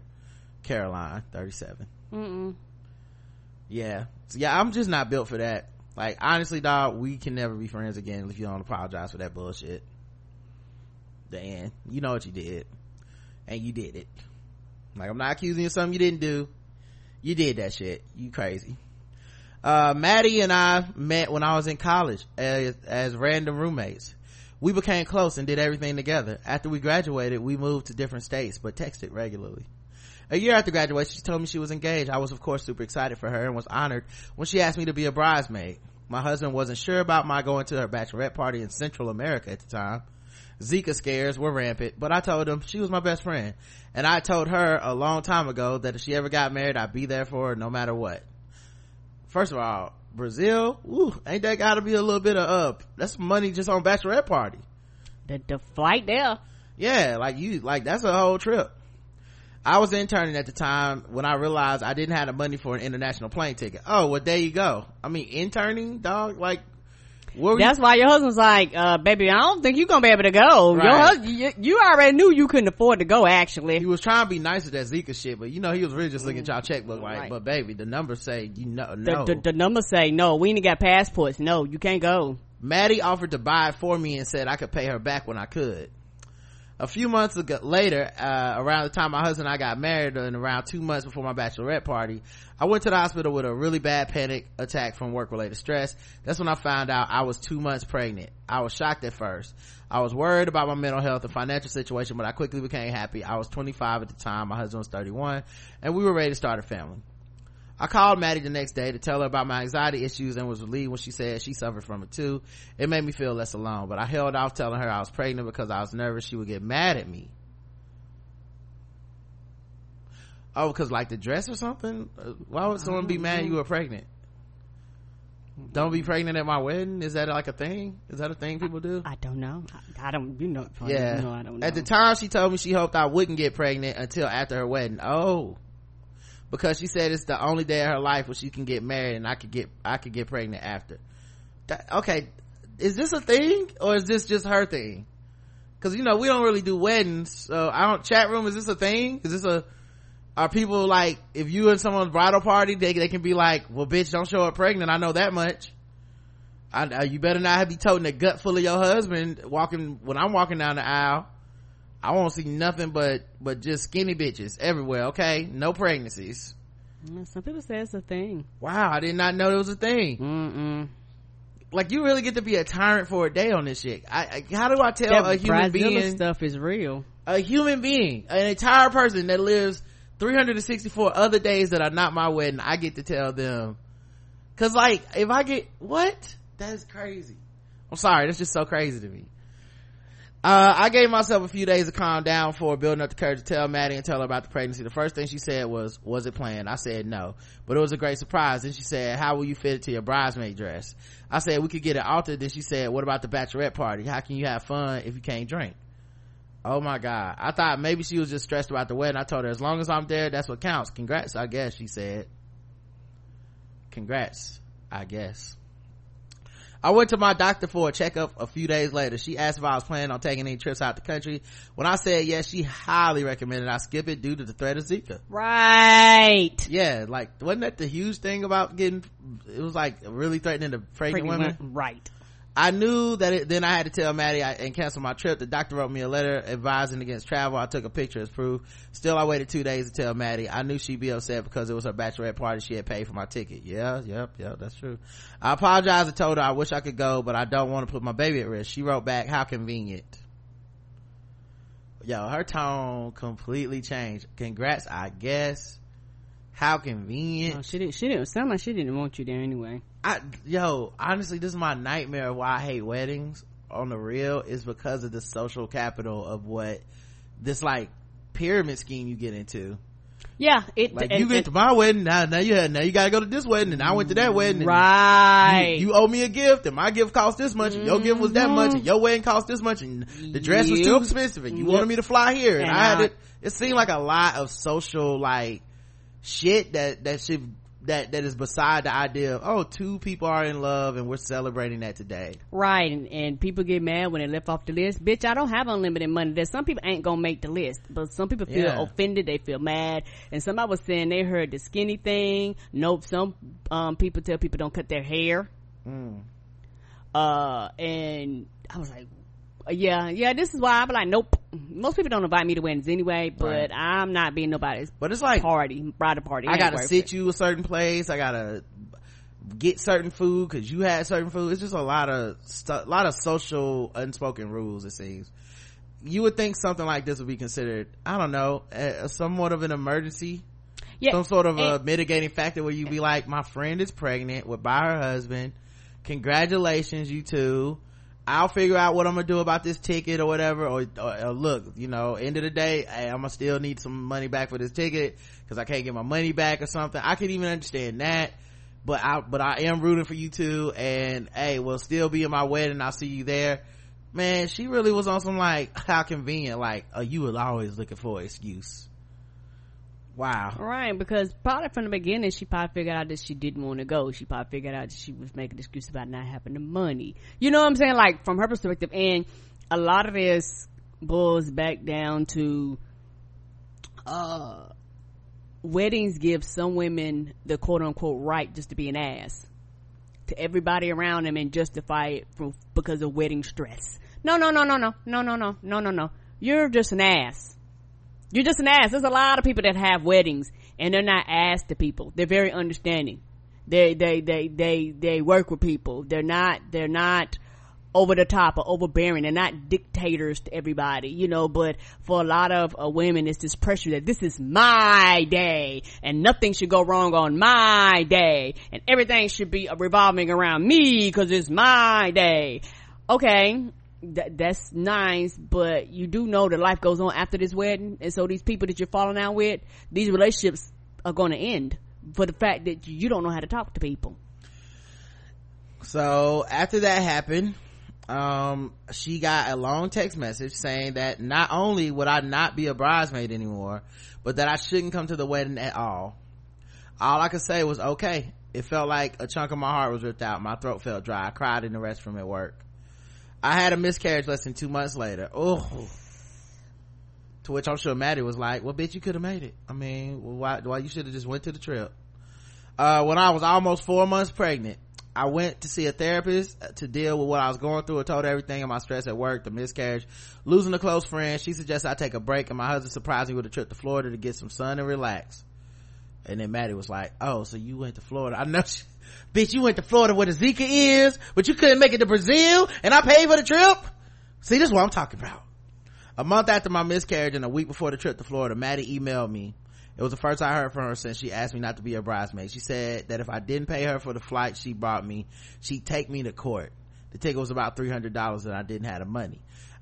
Caroline 37 Mm-mm. yeah. So yeah i'm just not built for that. Like honestly dog we can never be friends again if you don't apologize for that bullshit Dan, you know what you did. And you did it. Like, I'm not accusing you of something you didn't do. You did that shit. You crazy. Uh, Maddie and I met when I was in college as, as random roommates. We became close and did everything together. After we graduated, we moved to different states, but texted regularly. A year after graduation, she told me she was engaged. I was, of course, super excited for her and was honored when she asked me to be a bridesmaid. My husband wasn't sure about my going to her bachelorette party in Central America at the time. Zika scares were rampant, but I told him she was my best friend. And I told her a long time ago that if she ever got married, I'd be there for her no matter what. First of all, Brazil, ooh, ain't that gotta be a little bit of up? That's money just on bachelorette party. The, the flight there. Yeah, like you, like that's a whole trip. I was interning at the time when I realized I didn't have the money for an international plane ticket. Oh, well, there you go. I mean, interning, dog, like that's why your husband's like, uh, baby, I don't think you're gonna be able to go. Right. Your husband, you, you, already knew you couldn't afford to go, actually. He was trying to be nice with that Zika shit, but you know, he was really just looking at y'all checkbook like, right. but baby, the numbers say, you know, no. The, the, the numbers say, no, we ain't got passports. No, you can't go. Maddie offered to buy it for me and said I could pay her back when I could a few months ago later uh, around the time my husband and i got married and around two months before my bachelorette party i went to the hospital with a really bad panic attack from work related stress. That's when i found out i was two months pregnant. I was shocked at first. I was worried about my mental health and financial situation but i quickly became happy. I was 25 at the time. My husband was 31 and we were ready to start a family I called Maddie the next day to tell her about my anxiety issues and was relieved when she said she suffered from it too. It made me feel less alone, but I held off telling her I was pregnant because I was nervous she would get mad at me. Oh, because like the dress or something? Uh, why would someone be mad you were pregnant? Don't be pregnant at my wedding. Is that like a thing? Is that a thing people do? I don't know. I, I don't. You know. Yeah. You know, I don't know. At the time, she told me she hoped I wouldn't get pregnant until after her wedding. Oh, because she said it's the only day of her life where she can get married and I could get I could get pregnant after. That, okay, is this a thing or is this just her thing? Because you know we don't really do weddings. So I don't chat room. Is this a thing? Is this a are people like if you and someone's bridal party they they can be like, well, bitch, don't show up pregnant. I know that much. I, you better not have be toting a gut full of your husband walking when I'm walking down the aisle. I won't see nothing but but just skinny bitches everywhere. Okay, no pregnancies. Some people say it's a thing. Wow, I did not know it was a thing. Mm-mm. Like you really get to be a tyrant for a day on this shit. I, I how do I tell that a human being stuff is real? A human being, an entire person that lives 364 other days that are not my wedding, I get to tell them. Cause like, if I get, what? That's crazy. I'm sorry, that's just so crazy to me. Uh, I gave myself a few days to calm down for building up the courage to tell Maddie and tell her about the pregnancy. The first thing she said was, was it planned? I said no, but it was a great surprise. Then she said, how will you fit it to your bridesmaid dress? I said, we could get it altered. Then she said, what about the bachelorette party? How can you have fun if you can't drink? Oh my God. I thought maybe she was just stressed about the wedding. I told her, as long as I'm there, that's what counts. Congrats, I guess, she said. Congrats, I guess. I went to my doctor for a checkup a few days later. She asked if I was planning on taking any trips out the country. When I said yes, she highly recommended I skip it due to the threat of Zika. Right. Yeah, like wasn't that the huge thing about getting? It was like really threatening to pregnant, Pregnant women. women. Right. I knew that it, then I had to tell Maddie I, and cancel my trip. The doctor wrote me a letter advising against travel. I took a picture as proof. Still, I waited two days to tell Maddie. I knew she'd be upset because it was her bachelorette party. She had paid for my ticket. Yeah, yep, yep, that's true. I apologized and told her I wish I could go, but I don't want to put my baby at risk. She wrote back, how convenient. Yo, her tone completely changed. Congrats, I guess. How convenient. Oh, she didn't. She didn't sound like she didn't want you there anyway. I yo, honestly, this is my nightmare of why I hate weddings on the real is because of the social capital of what this like pyramid scheme you get into. Yeah. It. Like and- you get to my wedding, now now you had now you gotta go to this wedding and I went to that wedding. right. You, you owe me a gift and my gift cost this much and your gift was that much and mm-hmm. your wedding cost this much and the dress was too expensive and you Yep. wanted me to fly here and, And I had I- it. It seemed like a lot of social like shit that that should that that is beside the idea of oh two people are in love and we're celebrating that today. Right, and, and people get mad when they left off the list. Bitch, I don't have unlimited money. There's some people ain't gonna make the list, but some people feel Yeah. offended. They feel mad, and somebody was saying they heard the skinny thing. Nope, some um, people tell people don't cut their hair. Mm. Uh, and I was like, yeah, yeah. This is why I'm like, nope. Most people don't invite me to weddings anyway, but Right. I'm not being nobody's But it's like party, bridal party. I gotta sit it. you a certain place. I gotta get certain food because you had certain food. It's just a lot of stu- a lot of social unspoken rules. It seems. You would think something like this would be considered, I don't know, a, somewhat of an emergency, Yeah, some sort of a mitigating factor where you'd be like, my friend is pregnant with by her husband. Congratulations, you two. I'll figure out what I'm gonna do about this ticket or whatever. Or, or, or look, you know, end of the day, hey, I'm gonna still need some money back for this ticket because I can't get my money back or something. I could even understand that, but I, but I am rooting for you two. And hey, we'll still be in my wedding. I'll see you there. Man, she really was on some like how convenient. Like, uh, you were always looking for an excuse. Wow. Right, because probably from the beginning she probably figured out that she didn't want to go. She probably figured out that she was making excuse about not having the money. You know what I'm saying? Like from her perspective, and a lot of this boils back down to uh weddings give some women the quote unquote right just to be an ass to everybody around them and justify it for, because of wedding stress. No, no, no, no, no, no, no, no, no, no, no. You're just an ass. You're just an ass. There's a lot of people that have weddings and they're not ass to people. They're very understanding. They, they, they, they, they work with people. They're not, they're not over the top or overbearing. They're not dictators to everybody, you know, but for a lot of uh, women, it's this pressure that this is my day and nothing should go wrong on my day and everything should be revolving around me because it's my day. Okay. That, that's nice, but you do know that life goes on after this wedding. And so these people that you're falling out with, these relationships are going to end for the fact that you don't know how to talk to people. So after that happened, um, she got a long text message saying that not only would I not be a bridesmaid anymore, but that I shouldn't come to the wedding at all. All I could say was okay. It felt like a chunk of my heart was ripped out. My throat felt dry. I cried in the restroom at work. I had a miscarriage less than two months later. Oh. To which I'm sure Maddie was like, well, bitch, you could have made it. I mean, why, why you should have just went to the trip. Uh, when I was almost four months pregnant, I went to see a therapist to deal with what I was going through. I told everything of my stress at work, the miscarriage, losing a close friend. She suggested I take a break and my husband surprised me with a trip to Florida to get some sun and relax. And then Maddie was like, oh, so you went to Florida. I know she, bitch, you went to Florida where the Zika is, but you couldn't make it to Brazil and I paid for the trip. See, this is what I'm talking about. A month after my miscarriage and a week before the trip to Florida, Maddie emailed me. It was the first I heard from her since she asked me not to be a bridesmaid. She said that if I didn't pay her for the flight she brought me, she'd take me to court. The ticket was about $300 and I didn't have the money.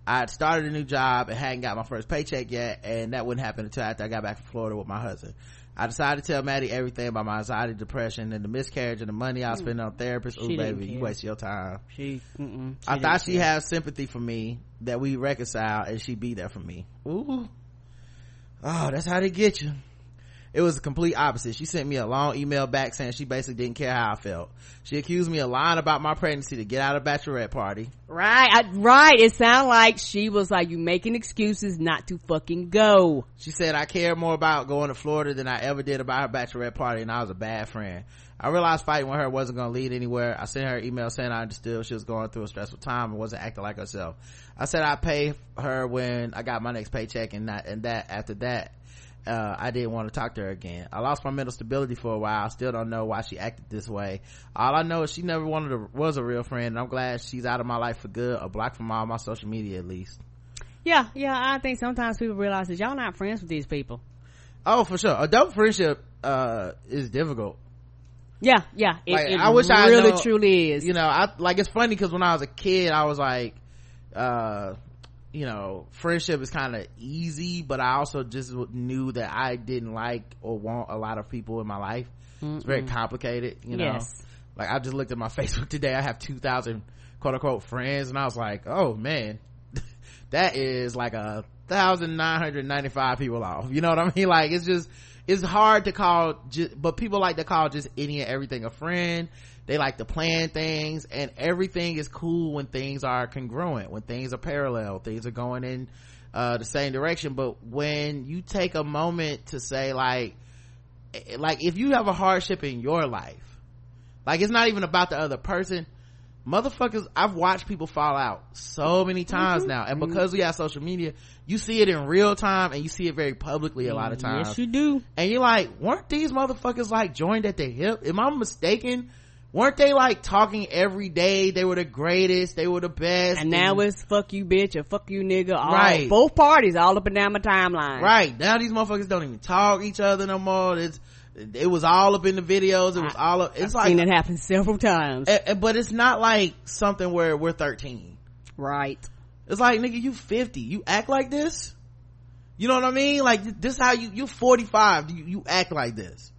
I had started a new job and hadn't got my first paycheck yet, and that wouldn't happen until after I got back from Florida with my husband. I decided to tell Maddie everything about my anxiety, depression, and the miscarriage and the money I mm. was spending on therapists. Ooh, She baby, you waste your time. She, mm-mm, I thought she care. had sympathy for me that we reconcile and she'd be there for me. Ooh. Oh, that's how they get you. It was a complete opposite. She sent me a long email back saying she basically didn't care how i felt. She accused me of lying about my pregnancy to get out of bachelorette party. Right, I, right. It sounded like she was like, you making excuses not to fucking go. she said i care more about going to florida than i ever did about her bachelorette party and i was a bad friend. I realized fighting with her wasn't going to lead anywhere. I sent her an email saying i understood she was going through a stressful time and wasn't acting like herself. I said i'd pay her when i got my next paycheck and that and that after that uh, I didn't want to talk to her again. I lost my mental stability for a while. I still don't know why she acted this way. All I know is she never wanted to, was a real friend and I'm glad she's out of my life for good, or blocked from all my social media at least. Yeah, yeah. I think sometimes people realize that y'all not friends with these people. Oh, for sure. Adult friendship, uh, is difficult. Yeah, yeah. It, Like, it I wish I really truly is. You know, I, like, it's funny because when I was a kid, I was like, uh, you know, friendship is kind of easy, but I also just knew that I didn't like or want a lot of people in my life. It's very complicated, you know. Yes. Like I just looked at my Facebook today. I have 2,000 quote unquote friends and I was like, oh man, that is like a thousand nine hundred ninety five people off. You know what I mean? Like it's just, it's hard to call, ju- but people like to call just any and everything a friend. They like to plan things and everything is cool when things are congruent, when things are parallel, things are going in, uh, the same direction. But when you take a moment to say like, eh, like if you have a hardship in your life, like it's not even about the other person. Motherfuckers, I've watched people fall out so many times now. And because we have social media, you see it in real time and you see it very publicly a lot of times. Yes, you do. and you're like, weren't these motherfuckers like joined at the hip? Am I mistaken? Weren't they like talking every day? They were the greatest. They were the best. And now it's fuck you bitch or fuck you nigga. All, Right. Both parties all up and down my timeline. right now these motherfuckers don't even talk each other no more. It's, it was all up in the videos. It was all up. It's I've like, seen it happen several times. eh, eh, but it's not like something where we're 13. right. It's like, nigga, you 50. You act like this? You know what I mean? Like, this is how you, you're 45. You, you act like this.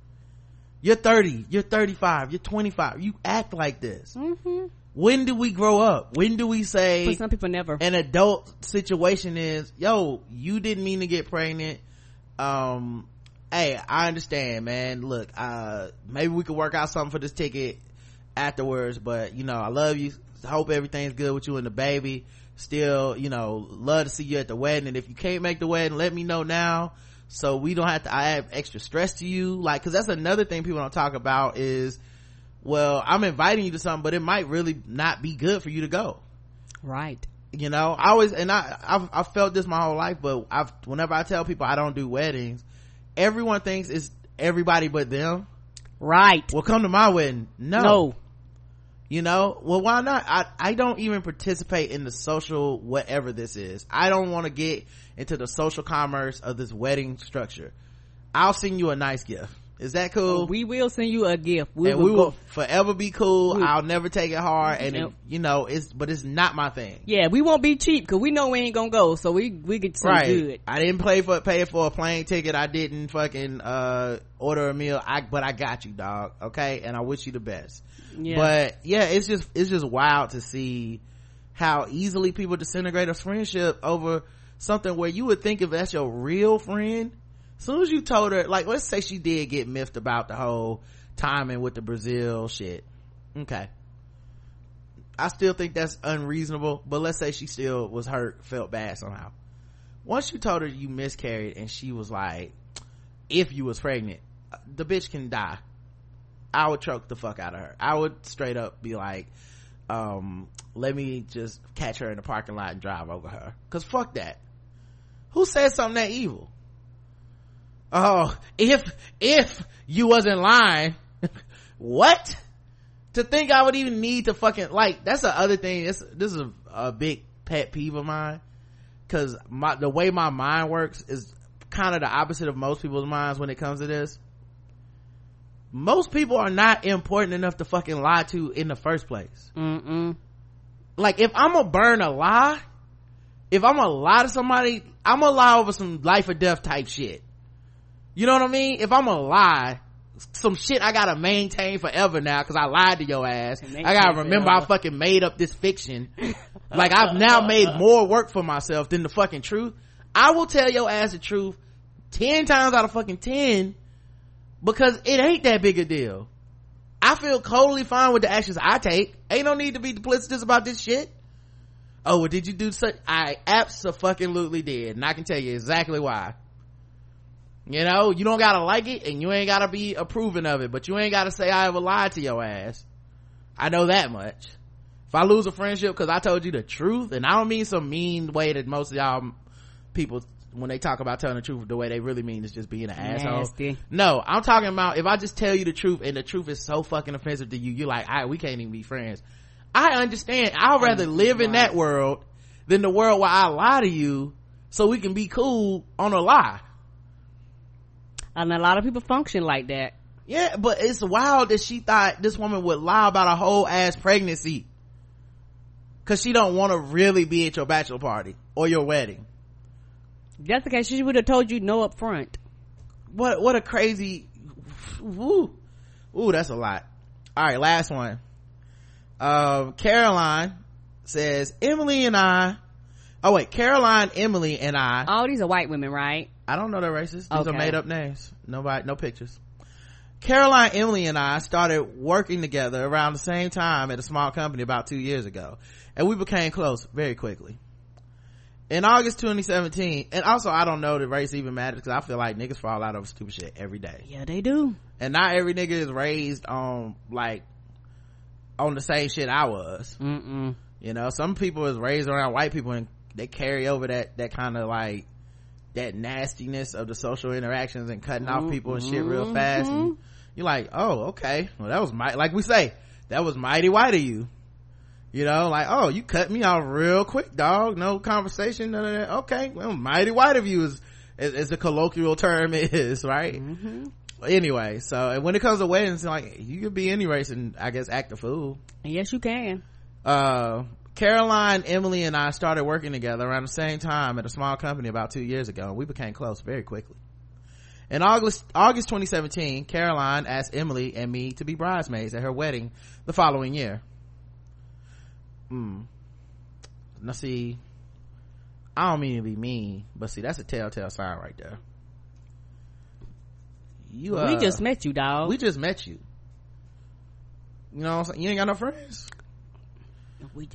You're 30. You're 35. You're 25. You act like this. Mm-hmm. When do we grow up? When do we say But some people never. an adult situation is, yo, you didn't mean to get pregnant. Um, hey, I understand, man. Look, uh, maybe we could work out something for this ticket afterwards, but you know, I love you. Hope everything's good with you and the baby. Still, you know, love to see you at the wedding. And if you can't make the wedding, let me know now. So we don't have to, I have extra stress to you. Like, cause that's another thing people don't talk about is, well, I'm inviting you to something, but it might really not be good for you to go right. you know i always and i I've, I've felt this my whole life but i've whenever i tell people i don't do weddings everyone thinks it's everybody but them Right. well come to my wedding no, no. you know well why not i i don't even participate in the social whatever this is i don't want to get into the social commerce of this wedding structure i'll send you a nice gift is that cool We will send you a gift. We and will we will go. forever be cool We- i'll never take it hard and Yep. you know it's but it's not my thing Yeah, we won't be cheap because we know we ain't gonna go. So we we get some right good. i didn't pay for pay for a plane ticket i didn't fucking uh order a meal i but i got you dog okay and i wish you the best Yeah. but yeah it's just it's just wild to see how easily people disintegrate a friendship over something where you would think if that's your real friend as soon as you told her like let's say she did get miffed about the whole timing with the brazil shit. Okay. I still think that's unreasonable but let's say she still was hurt felt bad somehow. Once you told her you miscarried and she was like if you was pregnant the bitch can die. I would choke the fuck out of her. I would straight up be like um let me just catch her in the parking lot and drive over her. Because fuck that who said something that evil? Oh if if you wasn't lying what? To think i would even need to fucking like that's the other thing this this is a, a big pet peeve of mine. Because my the way my mind works is kind of the opposite of most people's minds when it comes to this. Most people are not important enough to fucking lie to in the first place. Mm-mm. like if i'm gonna burn a lie if i'm gonna lie to somebody i'm gonna lie over some life or death type shit. You know what i mean? If i'm gonna lie some shit i gotta maintain forever now because i lied to your ass. I gotta remember i fucking made up this fiction. Like i've now made more work for myself than the fucking truth. I will tell your ass the truth 10 times out of fucking 10 because it ain't that big a deal. I feel totally fine with the actions i take. Ain't no need to be duplicitous about this shit oh well did you do such? I absolutely did. And i can tell you exactly why. You know you don't gotta like it and you ain't gotta be approving of it but you ain't gotta say i ever lied to your ass. I know that much. If i lose a friendship because i told you the truth and i don't mean some mean way that most of y'all people when they talk about telling the truth the way they really mean is just being an asshole. No i'm talking about if i just tell you the truth and the truth is so fucking offensive to you you're like all right we can't even be friends i understand. I'd rather live in that world than the world where i lie to you so we can be cool on a lie. And a lot of people function like that. yeah but it's wild that she thought this woman would lie about a whole ass pregnancy because she don't want to really be at your bachelor party or your wedding. That's the case, she would have told you no up front. what what a crazy woo ooh that's a lot. All right last one um caroline says emily and i oh wait caroline emily and i All these are white women, right? i don't know their races these are made up names nobody no pictures caroline emily and i started working together around the same time at a small company about two years ago and we became close very quickly in August 2017, and also I don't know that race even matters because I feel like niggas fall out over stupid shit every day. Yeah, they do. and not every nigga is raised on like on the same shit I was. Mm-mm. You know, some people is raised around white people and they carry over that that kind of like that nastiness of the social interactions and cutting off mm-hmm. people and shit real fast. Mm-hmm. And you're like, oh, okay, well that was mighty. Like we say, that was mighty white of you. You know, like, oh, you cut me off real quick, dog. No conversation, none of that. Okay, well, mighty white of you is, is, is the colloquial term is, right? Mm-hmm. Anyway, so and when it comes to weddings, like, you could be any race and I guess act a fool. Yes, you can. Uh, Caroline, Emily, and I started working together around the same time at a small company about two years ago, and we became close very quickly. In August, August 2017, Caroline asked Emily and me to be bridesmaids at her wedding the following year. Hmm. Now see, I don't mean to be mean, but see, that's a telltale sign right there. You, uh, we just met you, dog. we just met you. You know what I'm saying? You ain't got no friends. We-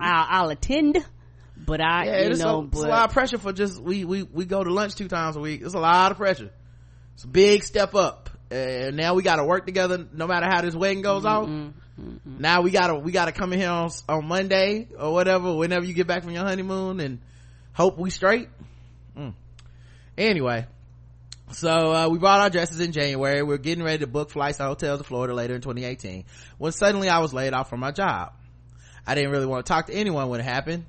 I'll, I'll attend, but I, yeah, you it's, know, a, it's a lot of pressure for just we we we go to lunch two times a week. It's a lot of pressure. It's a big step up, and now we got to work together. No matter how this wedding goes off, now we gotta we gotta come in here on, on Monday or whatever, whenever you get back from your honeymoon, and hope we straight. Mm. Anyway. So, uh, we bought our dresses in January. We are getting ready to book flights to hotels to Florida later in 2018 when suddenly I was laid off from my job. I didn't really want to talk to anyone when it happened.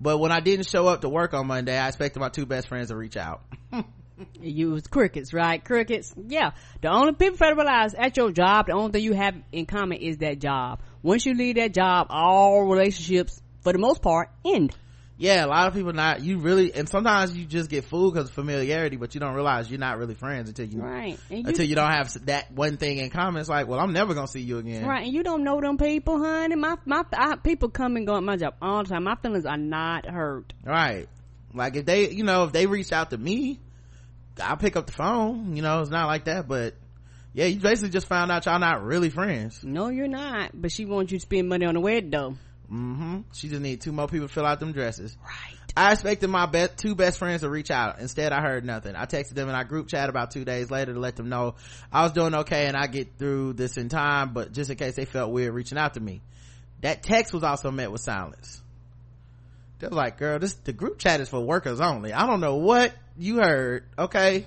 But when I didn't show up to work on Monday, I expected my two best friends to reach out. you was crickets, right? Crickets. Yeah. The only people to realize at your job, the only thing you have in common is that job. Once you leave that job, all relationships, for the most part, end. Yeah, a lot of people not, you really, and sometimes you just get fooled because of familiarity, but you don't realize you're not really friends until you, Right. You, until you don't have that one thing in common. It's like, well, I'm never gonna see you again. Right, and you don't know them people, honey. My my I, people come and go at my job all the time. My feelings are not hurt. Right. Like if they, you know, if they reached out to me, I'll pick up the phone. You know, it's not like that, but yeah, you basically just found out y'all not really friends. No, you're not. But she wants you to spend money on the wedding, though. Hmm She just need two more people to fill out them dresses. Right. I expected my best, two best friends to reach out. Instead, I heard nothing. I texted them in our group chat about two days later to let them know I was doing okay and I get through this in time, but just in case they felt weird reaching out to me. That text was also met with silence. They're like, girl, this, the group chat is for workers only. I don't know what you heard, okay?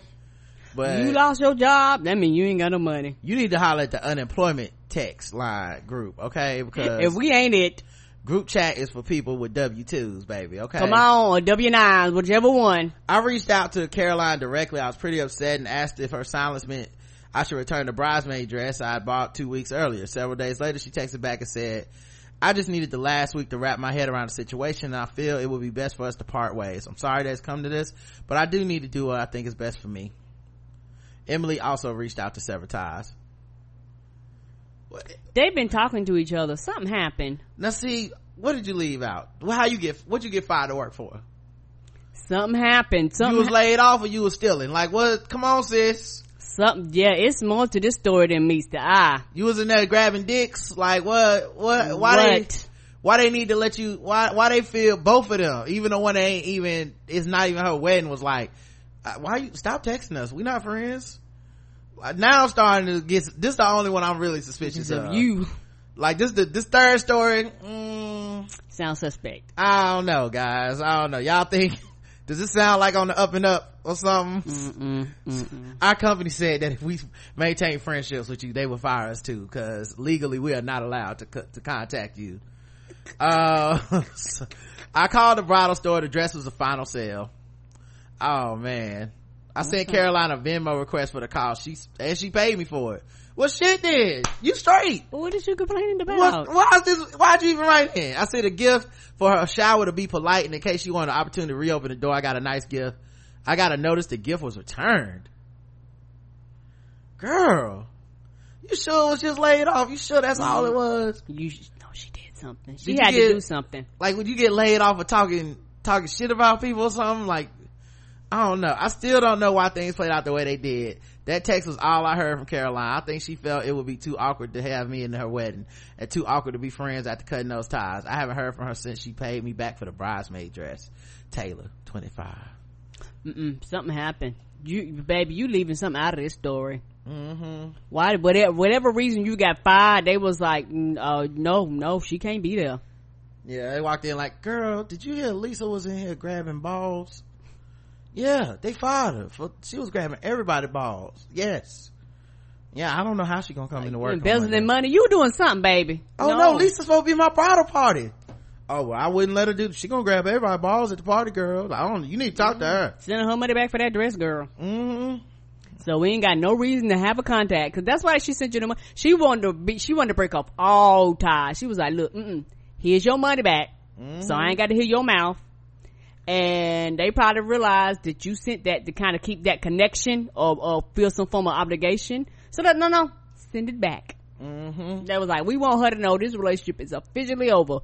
But you lost your job. That means you ain't got no money. you need to holler at the unemployment text line group, okay? Because If we ain't it, group chat is for people with W-2s, baby, okay? come on, or W nine, whichever one. I reached out to Caroline directly. I was pretty upset and asked if her silence meant I should return the bridesmaid dress I had bought two weeks earlier. Several days later, she texted back and said, I just needed the last week to wrap my head around the situation and I feel it would be best for us to part ways. I'm sorry that it's come to this, but I do need to do what I think is best for me. Emily also reached out to sever ties. They've been talking to each other. Something happened. Now see, what did you leave out? How you get, what you get fired to work for? Something happened. You Something. was ha- laid off or you was stealing? Like what? Come on sis. Something, yeah, it's more to this story than meets the eye. You was in there grabbing dicks, like what, what, why What? they, why they need to let you, why, why they feel both of them, even the one that ain't even, it's not even her wedding was like, uh, why you, stop texting us, we not friends. Uh, Now I'm starting to get, this Is the only one I'm really suspicious Of of. you Like this, the, this third story, mm, sound suspect. I don't know guys, I don't know. Y'all think, does this sound like on the up and up or something? Mm-mm, mm-mm. our company said that if we maintain friendships with you, they will fire us too, because legally we are not allowed to co- to contact you. Uh, so I called the bridal store. The dress was a final sale. Oh man, I sent Caroline a Venmo request for the call. She and she paid me for it. Well, shit, then you straight. What is you complaining about? What, why is this? Why'd you even write in? I said a gift for her shower to be polite, and in case she wanted an opportunity to reopen the door, I got a nice gift. I got to notice the gift was returned. Girl, you sure it was just laid off? You sure that's all it mm. was? You no, she did something. She Did had get- to do something. Like, would you get laid off for talking talking shit about people or something? Like, I don't know. I still don't know why things played out the way they did. That text was all I heard from Caroline. I think she felt it would be too awkward to have me in her wedding and too awkward to be friends after cutting those ties. I haven't heard from her since she paid me back for the bridesmaid dress. Taylor, 25. Mm-mm, something happened. You, baby, you leaving something out of this story. Mm-hmm. Why? Whatever, whatever reason you got fired, they was like, uh, no, no, she can't be there. Yeah, they walked in like, girl, did you hear Lisa was in here grabbing balls? Yeah, they fired her for, she was grabbing everybody balls. Yes. Yeah, I don't know how she gonna come into work. Embezzling Monday. money. You doing something, baby. Oh no. Lisa's supposed to be my bridal party. Oh well, I wouldn't let her do. She gonna grab everybody balls at the party, girl. I don't. You need to talk to her. Send her money back for that dress, girl. Mm-hmm. So we ain't got no reason to have a contact because that's why she sent you the money. She wanted to be, she wanted to break off all ties. She was like, look, here's your money back. So I ain't got to hear your mouth. And they probably realized that you sent that to kind of keep that connection or, or feel some form of obligation. So that, no, no, send it back. Mm-hmm. They was like, we want her to know this relationship is officially over.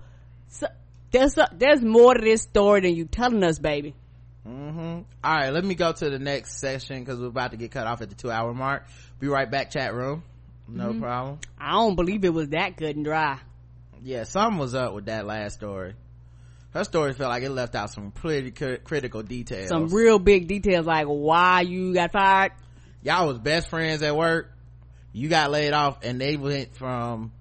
So there's, a, there's more to this story than you telling us, baby. Mm-hmm. All right, let me go to the next session because we're about to get cut off at the two hour mark. Be right back, chat room. No problem. I don't believe it was that good and dry. Yeah, something was up with that last story. Her story felt like it left out some pretty cri- critical details. some real big details like why you got fired. y'all was best friends at work. You got laid off and they went from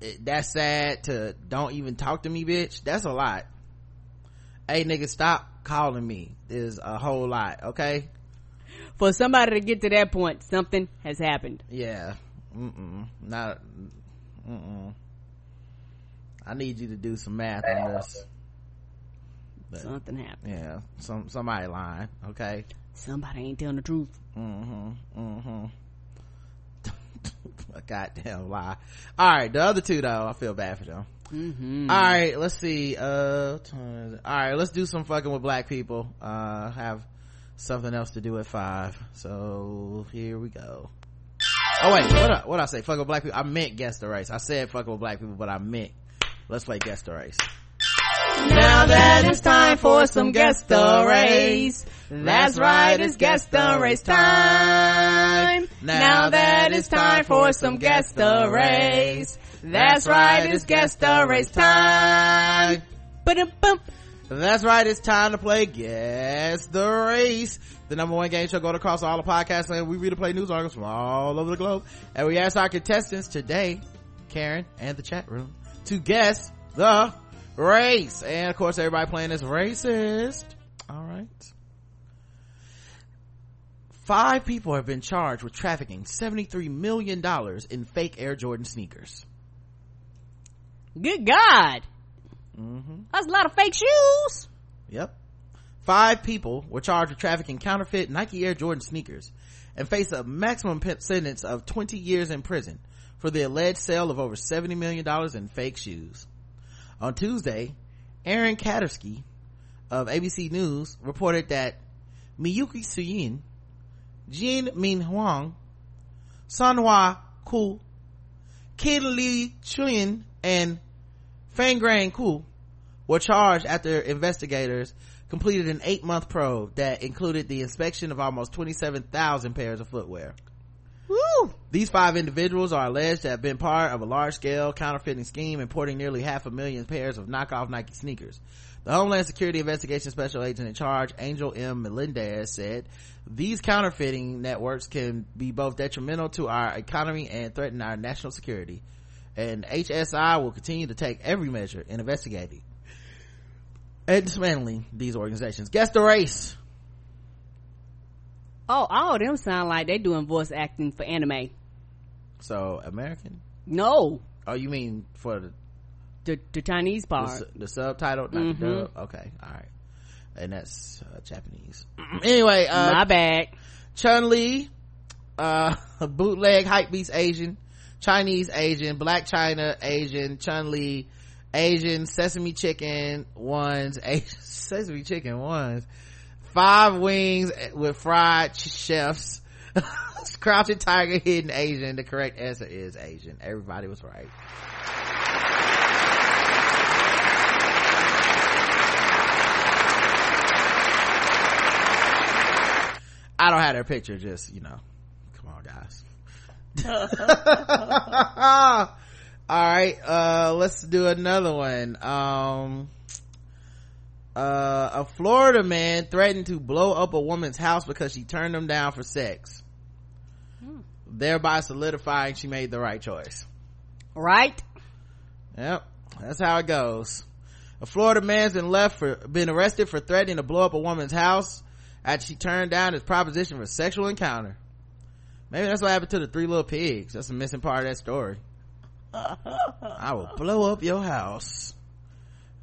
eh, that's sad to don't even talk to me bitch. That's a lot. Hey nigga stop calling me. Is a whole lot okay? For somebody to get to that point, something has happened. yeah. Mm-mm. Not mm-mm. I need you to do some math on this But, Something happened. yeah some somebody lying okay Somebody ain't telling the truth. Mm-hmm. Mm-hmm. a goddamn lie. All right, the other two though, I feel bad for them. Mm-hmm. All right, let's see. Uh, all right, let's do some fucking with black people. Uh, have something else to do at five. So here we go. Oh wait, what I, what I say? Fuck with black people. I meant guest the race. I said fuck with black people, but I meant let's play guest the race. Now that it's time for some guest race. That's right, it's guest the race time. Now that it's time for some guest race. That's right, it's guest the race time. Ba-dum-bum. That's right, it's time to play Guess the Race. The number one game show going across all the podcasts and we read and play news articles from all over the globe. And we ask our contestants today, Karen and the chat room, to guess the race. And of course everybody playing is racist. Alright. Five people have been charged with trafficking $73 million in fake Air Jordan sneakers. Good God. Mm-hmm. That's a lot of fake shoes. Yep. Five people were charged with trafficking counterfeit Nike Air Jordan sneakers and face a maximum sentence of 20 years in prison for the alleged sale of over $70 million in fake shoes. On Tuesday, Aaron Katersky of ABC News reported that Miyuki Suyin, Jin Min Huang, Sanhua Ku, Kid Lee Chuyin, and Fang Gran Ku were charged after investigators completed an eight month probe that included the inspection of almost 27,000 pairs of footwear. Woo! These five individuals are alleged to have been part of a large scale counterfeiting scheme importing nearly half a million pairs of knockoff Nike sneakers. The Homeland Security Investigation Special Agent in charge, Angel M. Melendez, said these counterfeiting networks can be both detrimental to our economy and threaten our national security. And HSI will continue to take every measure in investigating and dismantling these organizations. Guess the race. Oh, all of them sound like they doing voice acting for anime. So, American? No, Oh, you mean for the the the Chinese the, part. su- the subtitle, not the dub? Okay, all right. And that's uh, Japanese. anyway, uh, My bad. Chun Li, uh, bootleg hype beast Asian, Chinese Asian, Black China Asian, Chun Li, Asian, Sesame Chicken ones, Asian, Sesame Chicken ones, five wings with fried ch- chefs, Crouching Tiger, Hidden Asian. The correct answer is Asian. Everybody was right. I don't have their picture, just, you know, come on guys. All right, uh, let's do another one. Um, uh, a Florida man threatened to blow up a woman's house because she turned him down for sex. Thereby solidifying she made the right choice. Right? Yep, that's how it goes. A Florida man's been left for been arrested for threatening to blow up a woman's house after she turned down his proposition for sexual encounter. Maybe that's what happened to the three little pigs. That's the missing part of that story. I will blow up your house.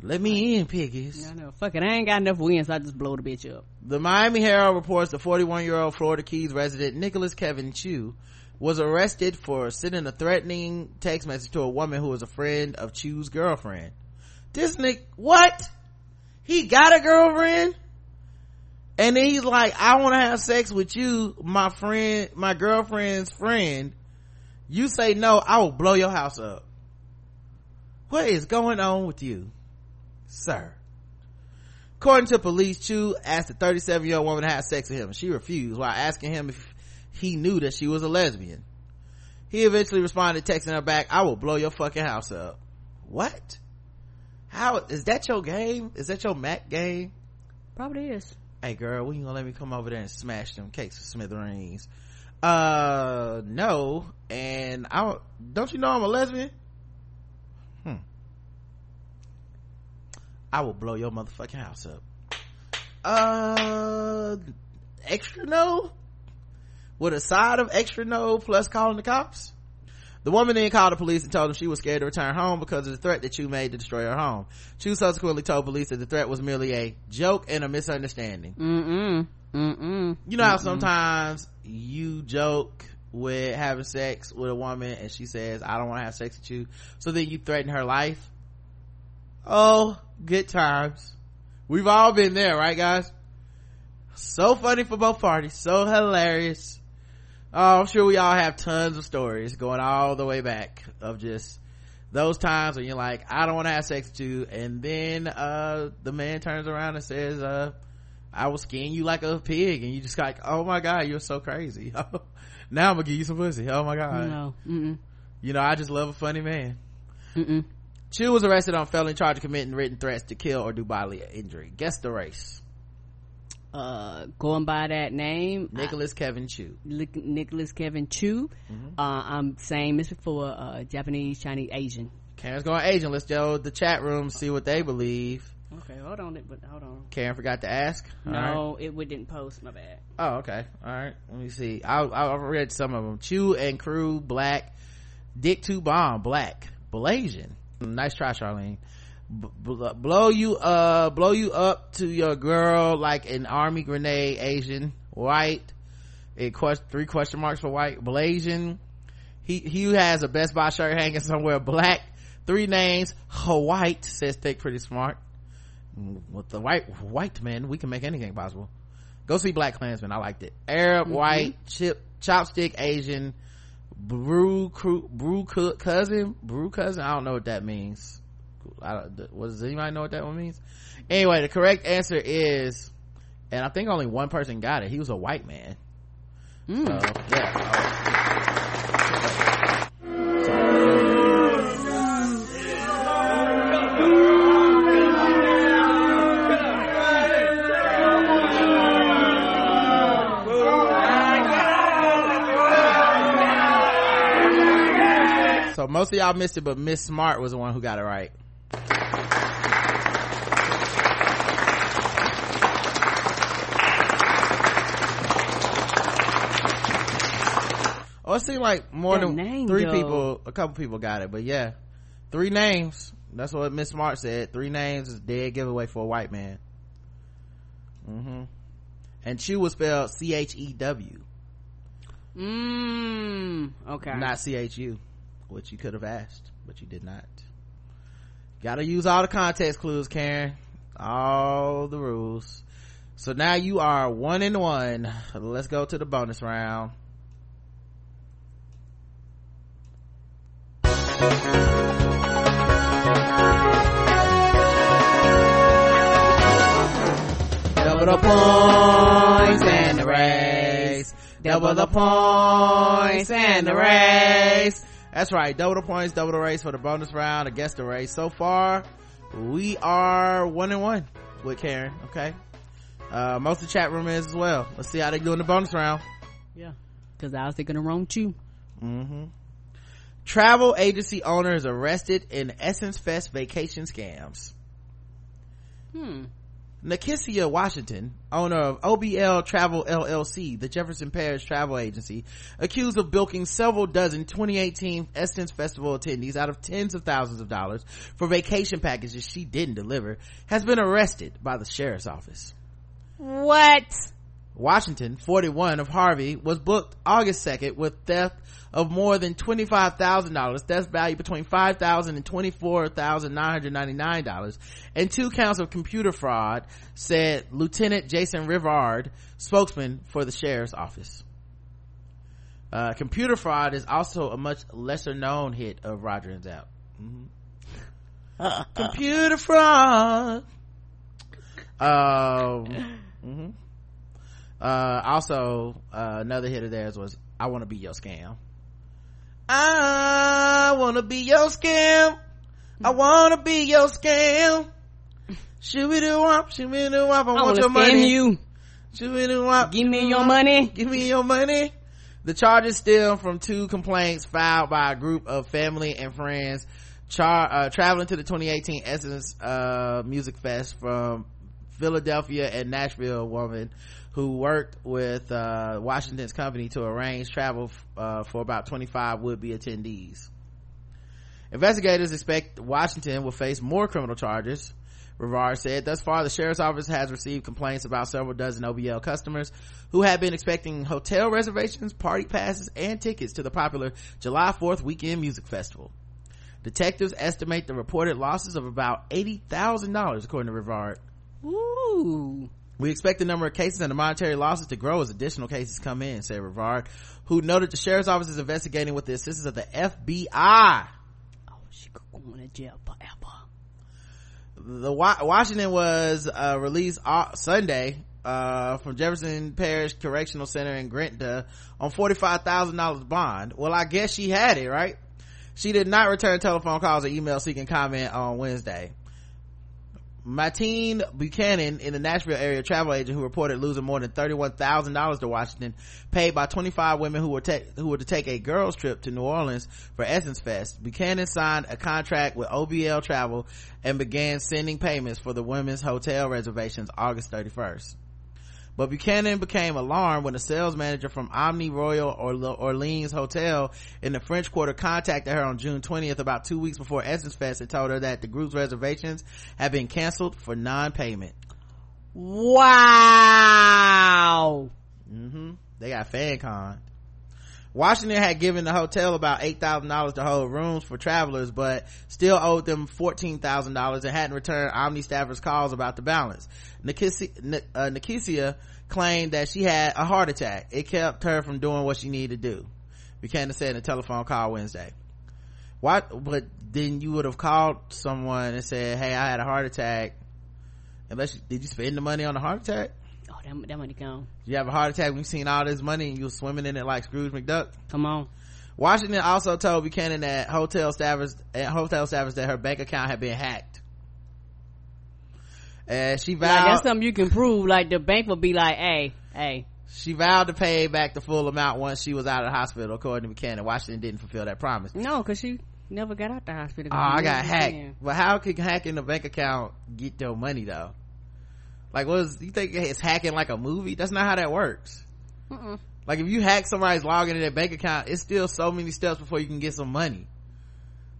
Let me in, piggies. I know. Fuck it. I ain't got enough wins. I just blow the bitch up. The Miami Herald reports the 41 year old Florida Keys resident Nicholas Kevin Chew was arrested for sending a threatening text message to a woman who was a friend of Chew's girlfriend. This Nick, what? He got a girlfriend? And then he's like, I want to have sex with you, my friend, my girlfriend's friend. You say no, I will blow your house up. What is going on with you, sir? According to police, Chew asked the 37 year old woman to have sex with him. She refused while asking him if he knew that she was a lesbian. He eventually responded, texting her back, I will blow your fucking house up. What? How, is that your game? Is that your Mac game? Probably is. Hey girl, when you gonna let me come over there and smash them cakes of smithereens? Uh, no. And I, don't you know I'm a lesbian? I will blow your motherfucking house up. Uh, extra no? With a side of extra no plus calling the cops? The woman then called the police and told them she was scared to return home because of the threat that Chew made to destroy her home. Chew subsequently told police that the threat was merely a joke and a misunderstanding. Mm-mm. Mm-mm. You know how sometimes you joke with having sex with a woman and she says, I don't want to have sex with you. So then you threaten her life. Oh, good times. We've all been there, right guys? So funny for both parties. So hilarious. Oh, I'm sure we all have tons of stories going all the way back of just those times when you're like, I don't want to have sex with you. And then, uh, the man turns around and says, uh, I will skin you like a pig. And you just like, oh my God, you're so crazy. now I'm gonna give you some pussy. Oh my God. No. Mm-mm. You know, I just love a funny man. Mm-mm. Chew was arrested on felony charge of committing written threats to kill or do bodily injury. Guess the race. Uh, going by that name, Nicholas Kevin Chew. Nicholas Kevin Chew. Mm-hmm. Uh, I'm saying this before. Uh, Japanese, Chinese, Asian. Karen's going Asian. Let's go to the chat room, see what they believe. Okay, hold on. It but hold on. Karen forgot to ask. All right. No, it we didn't post. My bad. Oh, okay. All right. Let me see. I, I read some of them. Chew and Crew, Black. Dick Two Bomb, Black. Blasian. Nice try, Charlene. B- blow you, uh, blow you up to your girl like an army grenade, Asian. White. It quest- three question marks for white. Blasian. He, he has a Best Buy shirt hanging somewhere. Black. Three names. White, says Thick Pretty Smart. With the white, white men, we can make anything possible go see black klansman i liked it arab white chip chopstick asian brew crew brew cook cousin brew cousin i don't know what that means I don't, what, does anybody know what that one means? Anyway, the correct answer is, and I think only one person got it. He was a white man. Mm. So, yeah. Most of y'all missed it, but Miss Smart was the one who got it right. Oh, it seemed like more That than name, three people, a couple people got it, but yeah, three names. That's what Miss Smart said. Three names is dead giveaway for a white man. Mm-hmm. And Chew was spelled C H E W, Mm. Okay. not C H U, which you could have asked, but you did not. Gotta use all the context clues, Karen. All the rules. So now you are one and one. Let's go to the bonus round. Double the points and the race. Double the points and the race. That's right. Double the points, double the race for the bonus round against the race. So far, we are one and one with Karen. Okay. Uh, most of the chat room is as well. Let's see how they do in the bonus round. Yeah. Cause I was thinking the wrong too. Mm-hmm. Travel agency owner is arrested in Essence Fest vacation scams. Hmm. Nakisia Washington, owner of OBL Travel LLC, the Jefferson Parish travel agency, accused of bilking several dozen 2018 Essence Festival attendees out of tens of thousands of dollars for vacation packages she didn't deliver, has been arrested by the sheriff's office. What? Washington, 41 of Harvey, was booked August 2nd with theft of more than $25,000, theft value between $5,000 and $24,999, and two counts of computer fraud, said Lieutenant Jason Rivard, spokesman for the sheriff's office. Uh, computer fraud is also a much lesser known hit of Roger and Zapp. Mhm. computer fraud. Um, mhm. Uh, also, uh, another hit of theirs was, I wanna be your scam. I wanna be your scam. I wanna be your scam. Shooby doo wop, shooby doo wop, I, I want your scam money. you. Shooby do wop. Give me your money. Give me your money. The charges stem from two complaints filed by a group of family and friends char- uh, traveling to the 2018 Essence uh, Music Fest from Philadelphia and Nashville woman who worked with uh, Washington's company to arrange travel uh, for about 25 would-be attendees. Investigators expect Washington will face more criminal charges. Rivard said, thus far the sheriff's office has received complaints about several dozen OBL customers who had been expecting hotel reservations, party passes, and tickets to the popular July 4th weekend music festival. Detectives estimate the reported losses of about $80,000 according to Rivard. Ooh. We expect the number of cases and the monetary losses to grow as additional cases come in, said Rivard, who noted the sheriff's office is investigating with the assistance of the FBI. Oh, she could go in jail forever. the Wa- Washington was uh, released uh, Sunday uh, from Jefferson Parish Correctional Center in Gretna on forty five thousand dollars bond. Well, I guess she had it right. She did not return telephone calls or emails seeking comment on Wednesday. Martine Buchanan in the Nashville area travel agent who reported losing more than $31,000 to Washington paid by 25 women who were, ta- who were to take a girls trip to New Orleans for Essence Fest. Buchanan signed a contract with OBL Travel and began sending payments for the women's hotel reservations August 31st. But Buchanan became alarmed when a sales manager from Omni Royal Orleans Hotel in the French Quarter contacted her on June 20th about two weeks before Essence Fest and told her that the group's reservations had been canceled for non-payment. Wow. hmm They got FanCon. Washington had given the hotel about $8,000 to hold rooms for travelers, but still owed them $14,000 and hadn't returned Omni staffers' calls about the balance. Uh, Nikisia claimed that she had a heart attack. It kept her from doing what she needed to do. Buchanan said in a telephone call Wednesday. what but then you would have called someone and said hey i had a heart attack unless you, did you spend the money on a heart attack that, that money gone. you have a heart attack when you seen all this money and you were swimming in it like scrooge mcduck Come on. washington also told buchanan that hotel staffers at hotel staffers that her bank account had been hacked and she vowed Like, that's something you can prove. Like the bank will be like, hey, hey. she vowed to pay back the full amount once she was out of the hospital according to buchanan washington didn't fulfill that promise No, cause she never got out the hospital. Oh, I got hacked. But how could hacking the bank account get your money though? Like, what is, you think it's hacking like a movie? That's not how that works. Mm-mm. Like, if you hack somebody's login in their bank account, it's still so many steps before you can get some money.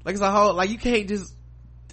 Like, it's a whole, like, you can't just,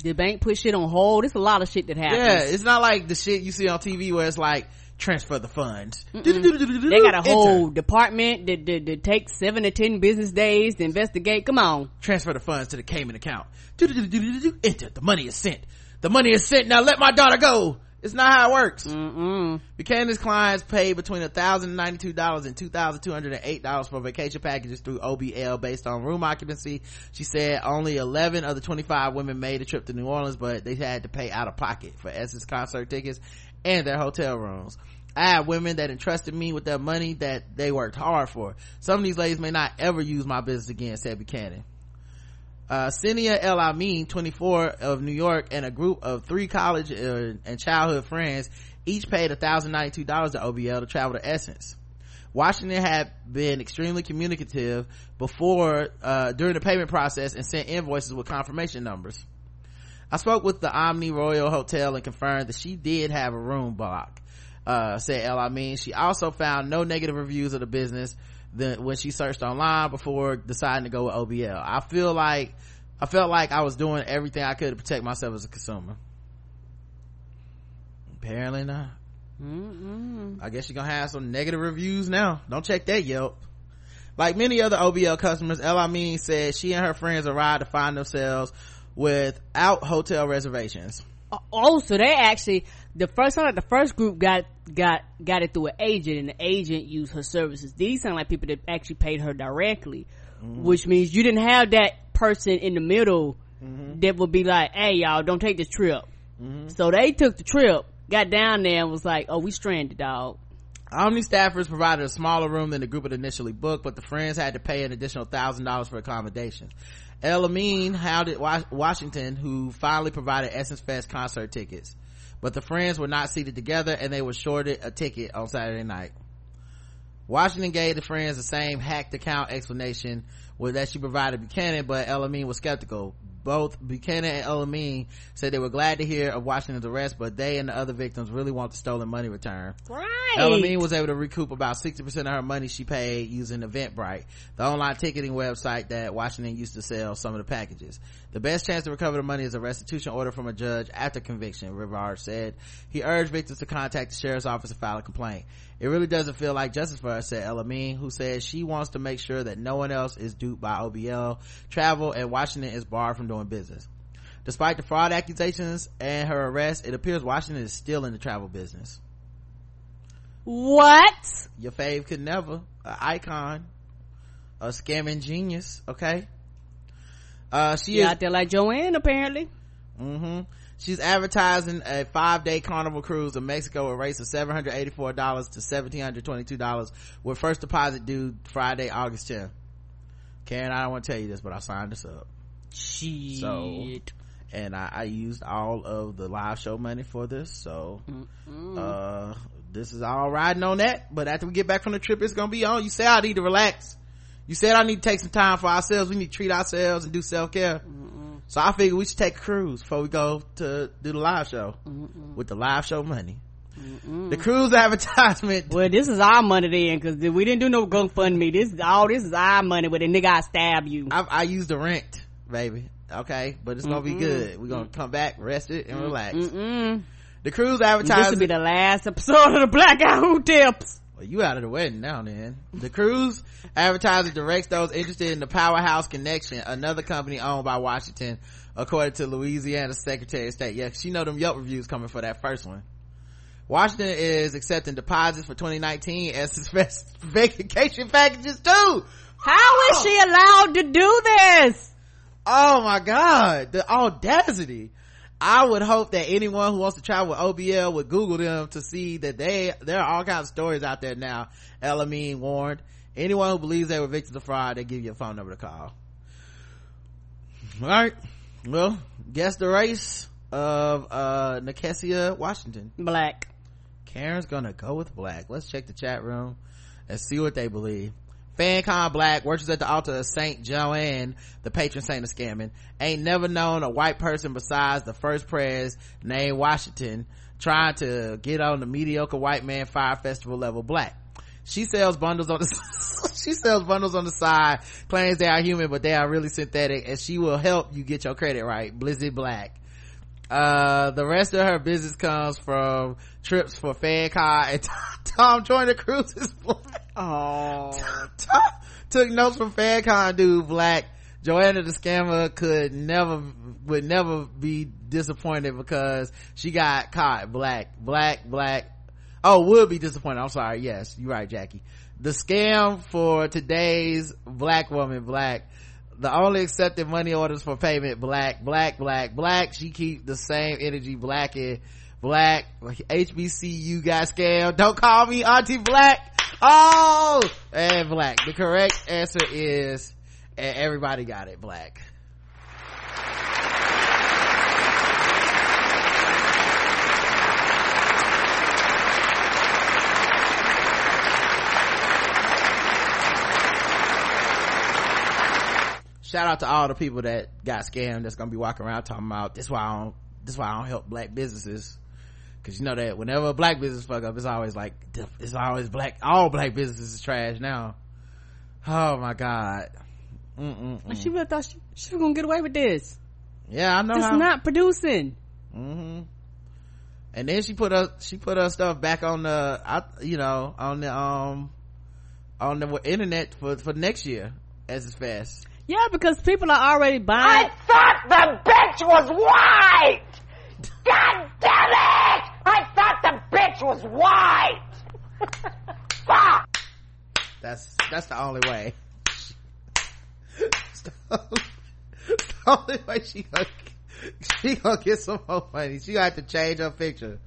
The bank put shit on hold. It's a lot of shit that happens. yeah, it's not like the shit you see on TV where it's like, transfer the funds. They got a Enter. whole department that, that, that takes seven to ten business days to investigate. Come on. transfer the funds to the Cayman account. Enter. The money is sent. The money is sent. Now let my daughter go. It's not how it works. Mm-mm. Buchanan's clients paid between $1,092 and $2,208 for vacation packages through OBL based on room occupancy. She said only 11 of the 25 women made a trip to New Orleans, but they had to pay out of pocket for Essence concert tickets and their hotel rooms. I have women that entrusted me with their money that they worked hard for. Some of these ladies may not ever use my business again, said Buchanan. Uh, Cinia El Amin, 24 of New York, and a group of three college uh, and childhood friends each paid $1,092 to OBL to travel to Essence. Washington had been extremely communicative before, uh, during the payment process and sent invoices with confirmation numbers. I spoke with the Omni Royal Hotel and confirmed that she did have a room block, uh, said El Amin. She also found no negative reviews of the business the, when she searched online before deciding to go with OBL. I feel like, I felt like I was doing everything I could to protect myself as a consumer. Apparently not. Mm-mm. I guess you're gonna have some negative reviews now. Don't check that Yelp. Like many other OBL customers, El Amin said she and her friends arrived to find themselves without hotel reservations. Oh, so they actually the first time like the first group got got got it through an agent, and the agent used her services. These sound like people that actually paid her directly, mm-hmm. which means you didn't have that person in the middle mm-hmm. that would be like, "Hey, y'all, don't take this trip." Mm-hmm. So they took the trip, got down there, and was like, "Oh, we stranded, dog." Omni staffers provided a smaller room than the group had initially booked, but the friends had to pay an additional thousand dollars for accommodations. El Amin hounded Wa- Washington, who finally provided Essence Fest concert tickets, but the friends were not seated together and they were shorted a ticket on Saturday night. Washington gave the friends the same hacked account explanation that she provided Buchanan, but El Amin was skeptical. Both Buchanan and El Amin said they were glad to hear of Washington's arrest, but they and the other victims really want the stolen money returned. Right. Elamine was able to recoup about 60% of her money she paid using Eventbrite, the online ticketing website that Washington used to sell some of the packages. The best chance to recover the money is a restitution order from a judge after conviction, Rivard said. He urged victims to contact the sheriff's office and file a complaint. It really doesn't feel like justice for her, said Elamine, who says she wants to make sure that no one else is duped by OBL travel and Washington is barred from doing business. Despite the fraud accusations and her arrest, it appears Washington is still in the travel business What? your fave could never an icon a scamming genius okay uh she She is out there like Joanne, apparently. hmm she's advertising a five-day carnival cruise to mexico with rates of $784 to $1722 with first deposit due friday august 10th karen i don't want to tell you this but i signed this up. Shit. So- and I, I used all of the live show money for this so uh this is all riding on that. But after we get back from the trip it's gonna be on. You say i need to relax. You said i need to take some time for ourselves. We need to treat ourselves and do self-care so i figured we should take a cruise before we go to do the live show with the live show money the cruise advertisement Well, this is our money then, because we didn't do no GoFundMe. This all this is our money, but the nigga I stab you. I, I used the rent baby okay but it's gonna be good we're gonna come back rest it and relax Mm-mm. the cruise advertisement. This will be the last episode of the Black Guy Who Tips. Well, you out of the wedding now then. The cruise advertiser directs those interested in the Powerhouse Connection, another company owned by Washington, according to Louisiana Secretary of State. Yeah, she know them Yelp reviews coming for that first one. Washington is accepting deposits for 2019 as its best vacation packages too. How is she allowed to do this? oh my god the audacity I would hope that anyone who wants to travel with OBL would Google them to see that they, there are all kinds of stories out there now. Elamine warned. Anyone who believes they were victims of fraud, they give you a phone number to call. Alright. Well, guess the race of, uh, Nicasia, Washington. Black. Karen's gonna go with black. Let's check the chat room and see what they believe. FanCon Black worships at the altar of Saint Joanne, the patron saint of scamming. Ain't never known a white person besides the first prayers named Washington trying to get on the mediocre white man Fyre festival level black. She sells bundles on the she sells bundles on the side, claims they are human, but they are really synthetic, and she will help you get your credit right. Blizzy Black. Uh, the rest of her business comes from trips for FanCon and Tom Joyner Cruises. Oh. Took notes from FanCon dude Black. Joanna the scammer could never, would never be disappointed because she got caught. Black, black, black. Oh, would be disappointed. I'm sorry. Yes, you're right, Jackie. The scam for today's black woman, black. The only accepted money orders for payment, black, black, black, black. She keep the same energy, black black. HBCU got scammed. Don't call me Auntie Black. Oh, and black. The correct answer is, and everybody got it, black. Shout out to all the people that got scammed that's gonna be walking around talking about this why I don't this why I don't help black businesses Cause you know that whenever a black business fuck up, it's always like, it's always black, all black businesses is trash now. Oh my god. Mm-mm-mm. She really thought she, she was gonna get away with this. Yeah, I know Just how. not producing. Mm-hmm. And then she put her, she put her stuff back on the, I, you know, on the, um, on the internet for, for next year Essence Fest. Yeah, because people are already buying. I thought the bitch was white! God damn it! I thought the bitch was white! Fuck! That's, that's the only way. it's the only way she gonna, she gonna get some more money. She gonna have to change her picture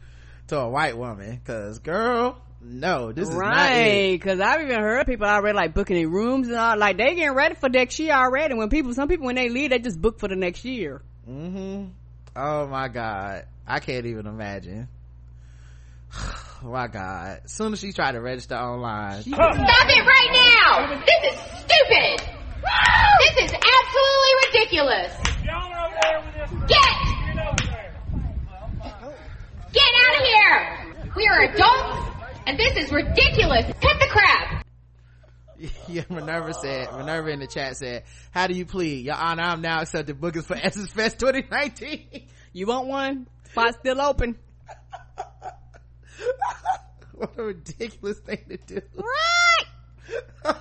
to a white woman. Cause girl, no, this is right. Cause I've even heard people already like booking in rooms and all, like they getting ready for next year already. When people, some people when they leave, they just book for the next year. Mm-hmm. Oh my god. I can't even imagine. oh my god. As soon as she tried to register online. Stop it right now! This is stupid! This is absolutely ridiculous! Get! Get out of here! We are adults, and this is ridiculous! Cut the crap! yeah, Minerva said, Minerva in the chat said, how do you plead? Your honor, I'm now accepting bookings for Essence Fest 2019. You want one? Spot still open. what a ridiculous thing to do. Right!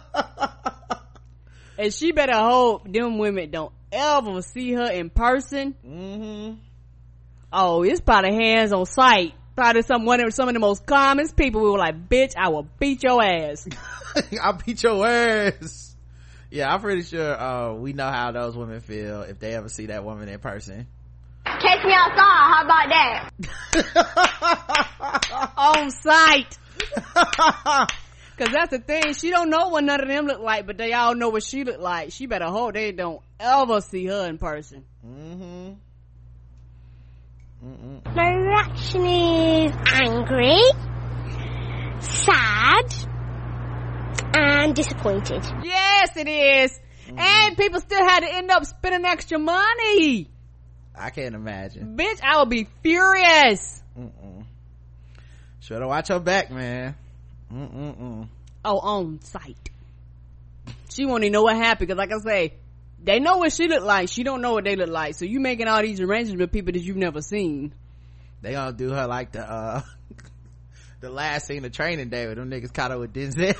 and she better hope them women don't ever see her in person. Mm-hmm. Oh, it's probably hands on sight. Probably some one of some of the most common people we were like, bitch, I will beat your ass. I'll beat your ass. Yeah, I'm pretty sure uh, we know how those women feel if they ever see that woman in person. Catch me outside, how about that? On sight. Cause that's the thing, she don't know what none of them look like, but they all know what she look like. She better hope they don't ever see her in person. Mm-hmm. Mm-mm. My reaction is angry, sad, and disappointed. Yes, it is. Mm-hmm. And people still had to end up spending extra money. I can't imagine. Bitch, I would be furious. Mm-mm. Should watch her back, man. Mm-mm-mm. Oh, on site. She won't even know what happened, cause like I say, they know what she look like. She don't know what they look like. So you making all these arrangements with people that you've never seen. They gonna do her like the, uh, the last scene of training day with them niggas caught her with Denzel.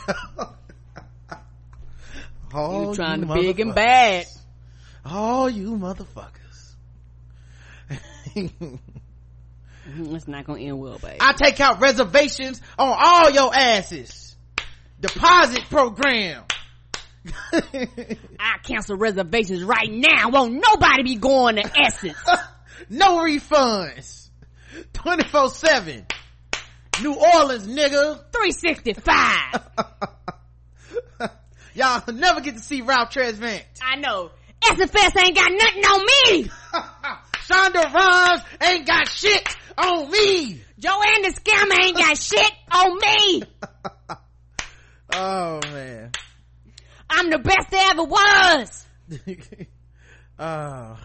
oh, you trying you to big and bad. Oh, you motherfuckers. it's not gonna end well, baby. I take out reservations on all your asses. Deposit program. I cancel reservations right now. Won't nobody be going to Essence. no refunds. 24-7. New Orleans, nigga. 365. Y'all never get to see Ralph Tresvant. I know. Fest ain't got nothing on me. Shonda Rhimes ain't got shit on me. Joanne the scammer ain't got shit on me. oh man. I'm the best there ever was. uh.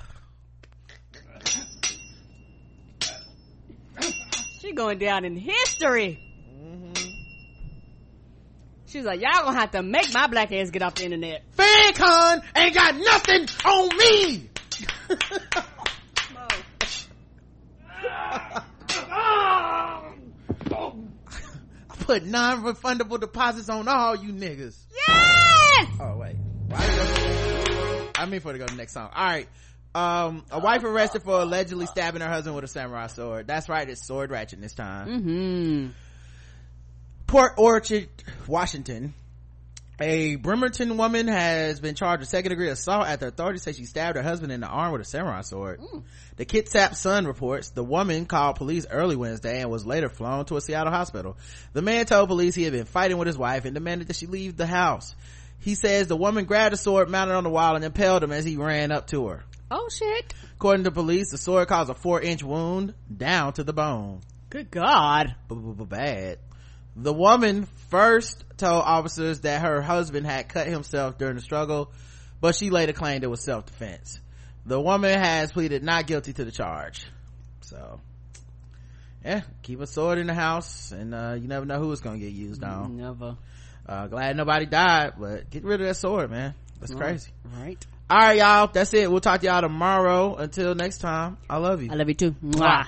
She going down in history. Mm-hmm. She's like, y'all gonna have to make my black ass get off the internet. FanCon ain't got nothing on me. I put non-refundable deposits on all you niggas. Oh wait. I mean for to go to the next song. All right. Um, a wife arrested for allegedly stabbing her husband with a samurai sword. That's right, it's sword ratchet this time. Mm-hmm. Port Orchard, Washington. A Bremerton woman has been charged with second degree assault after authorities say she stabbed her husband in the arm with a samurai sword. Mm. The Kitsap Sun reports the woman called police early Wednesday and was later flown to a Seattle hospital. The man told police he had been fighting with his wife and demanded that she leave the house. He says the woman grabbed a sword mounted on the wall and impaled him as he ran up to her. Oh shit. According to police, the sword caused a four inch wound down to the bone. Good God. Bad. The woman first told officers that her husband had cut himself during the struggle, but she later claimed it was self-defense. The woman has pleaded not guilty to the charge. So, yeah, keep a sword in the house and, uh, you never know who it's gonna get used on. Never. Uh, glad nobody died, but get rid of that sword, man. That's right. crazy. Right. All right, y'all. That's it. We'll talk to y'all tomorrow. Until next time, I love you. I love you too. Mwah.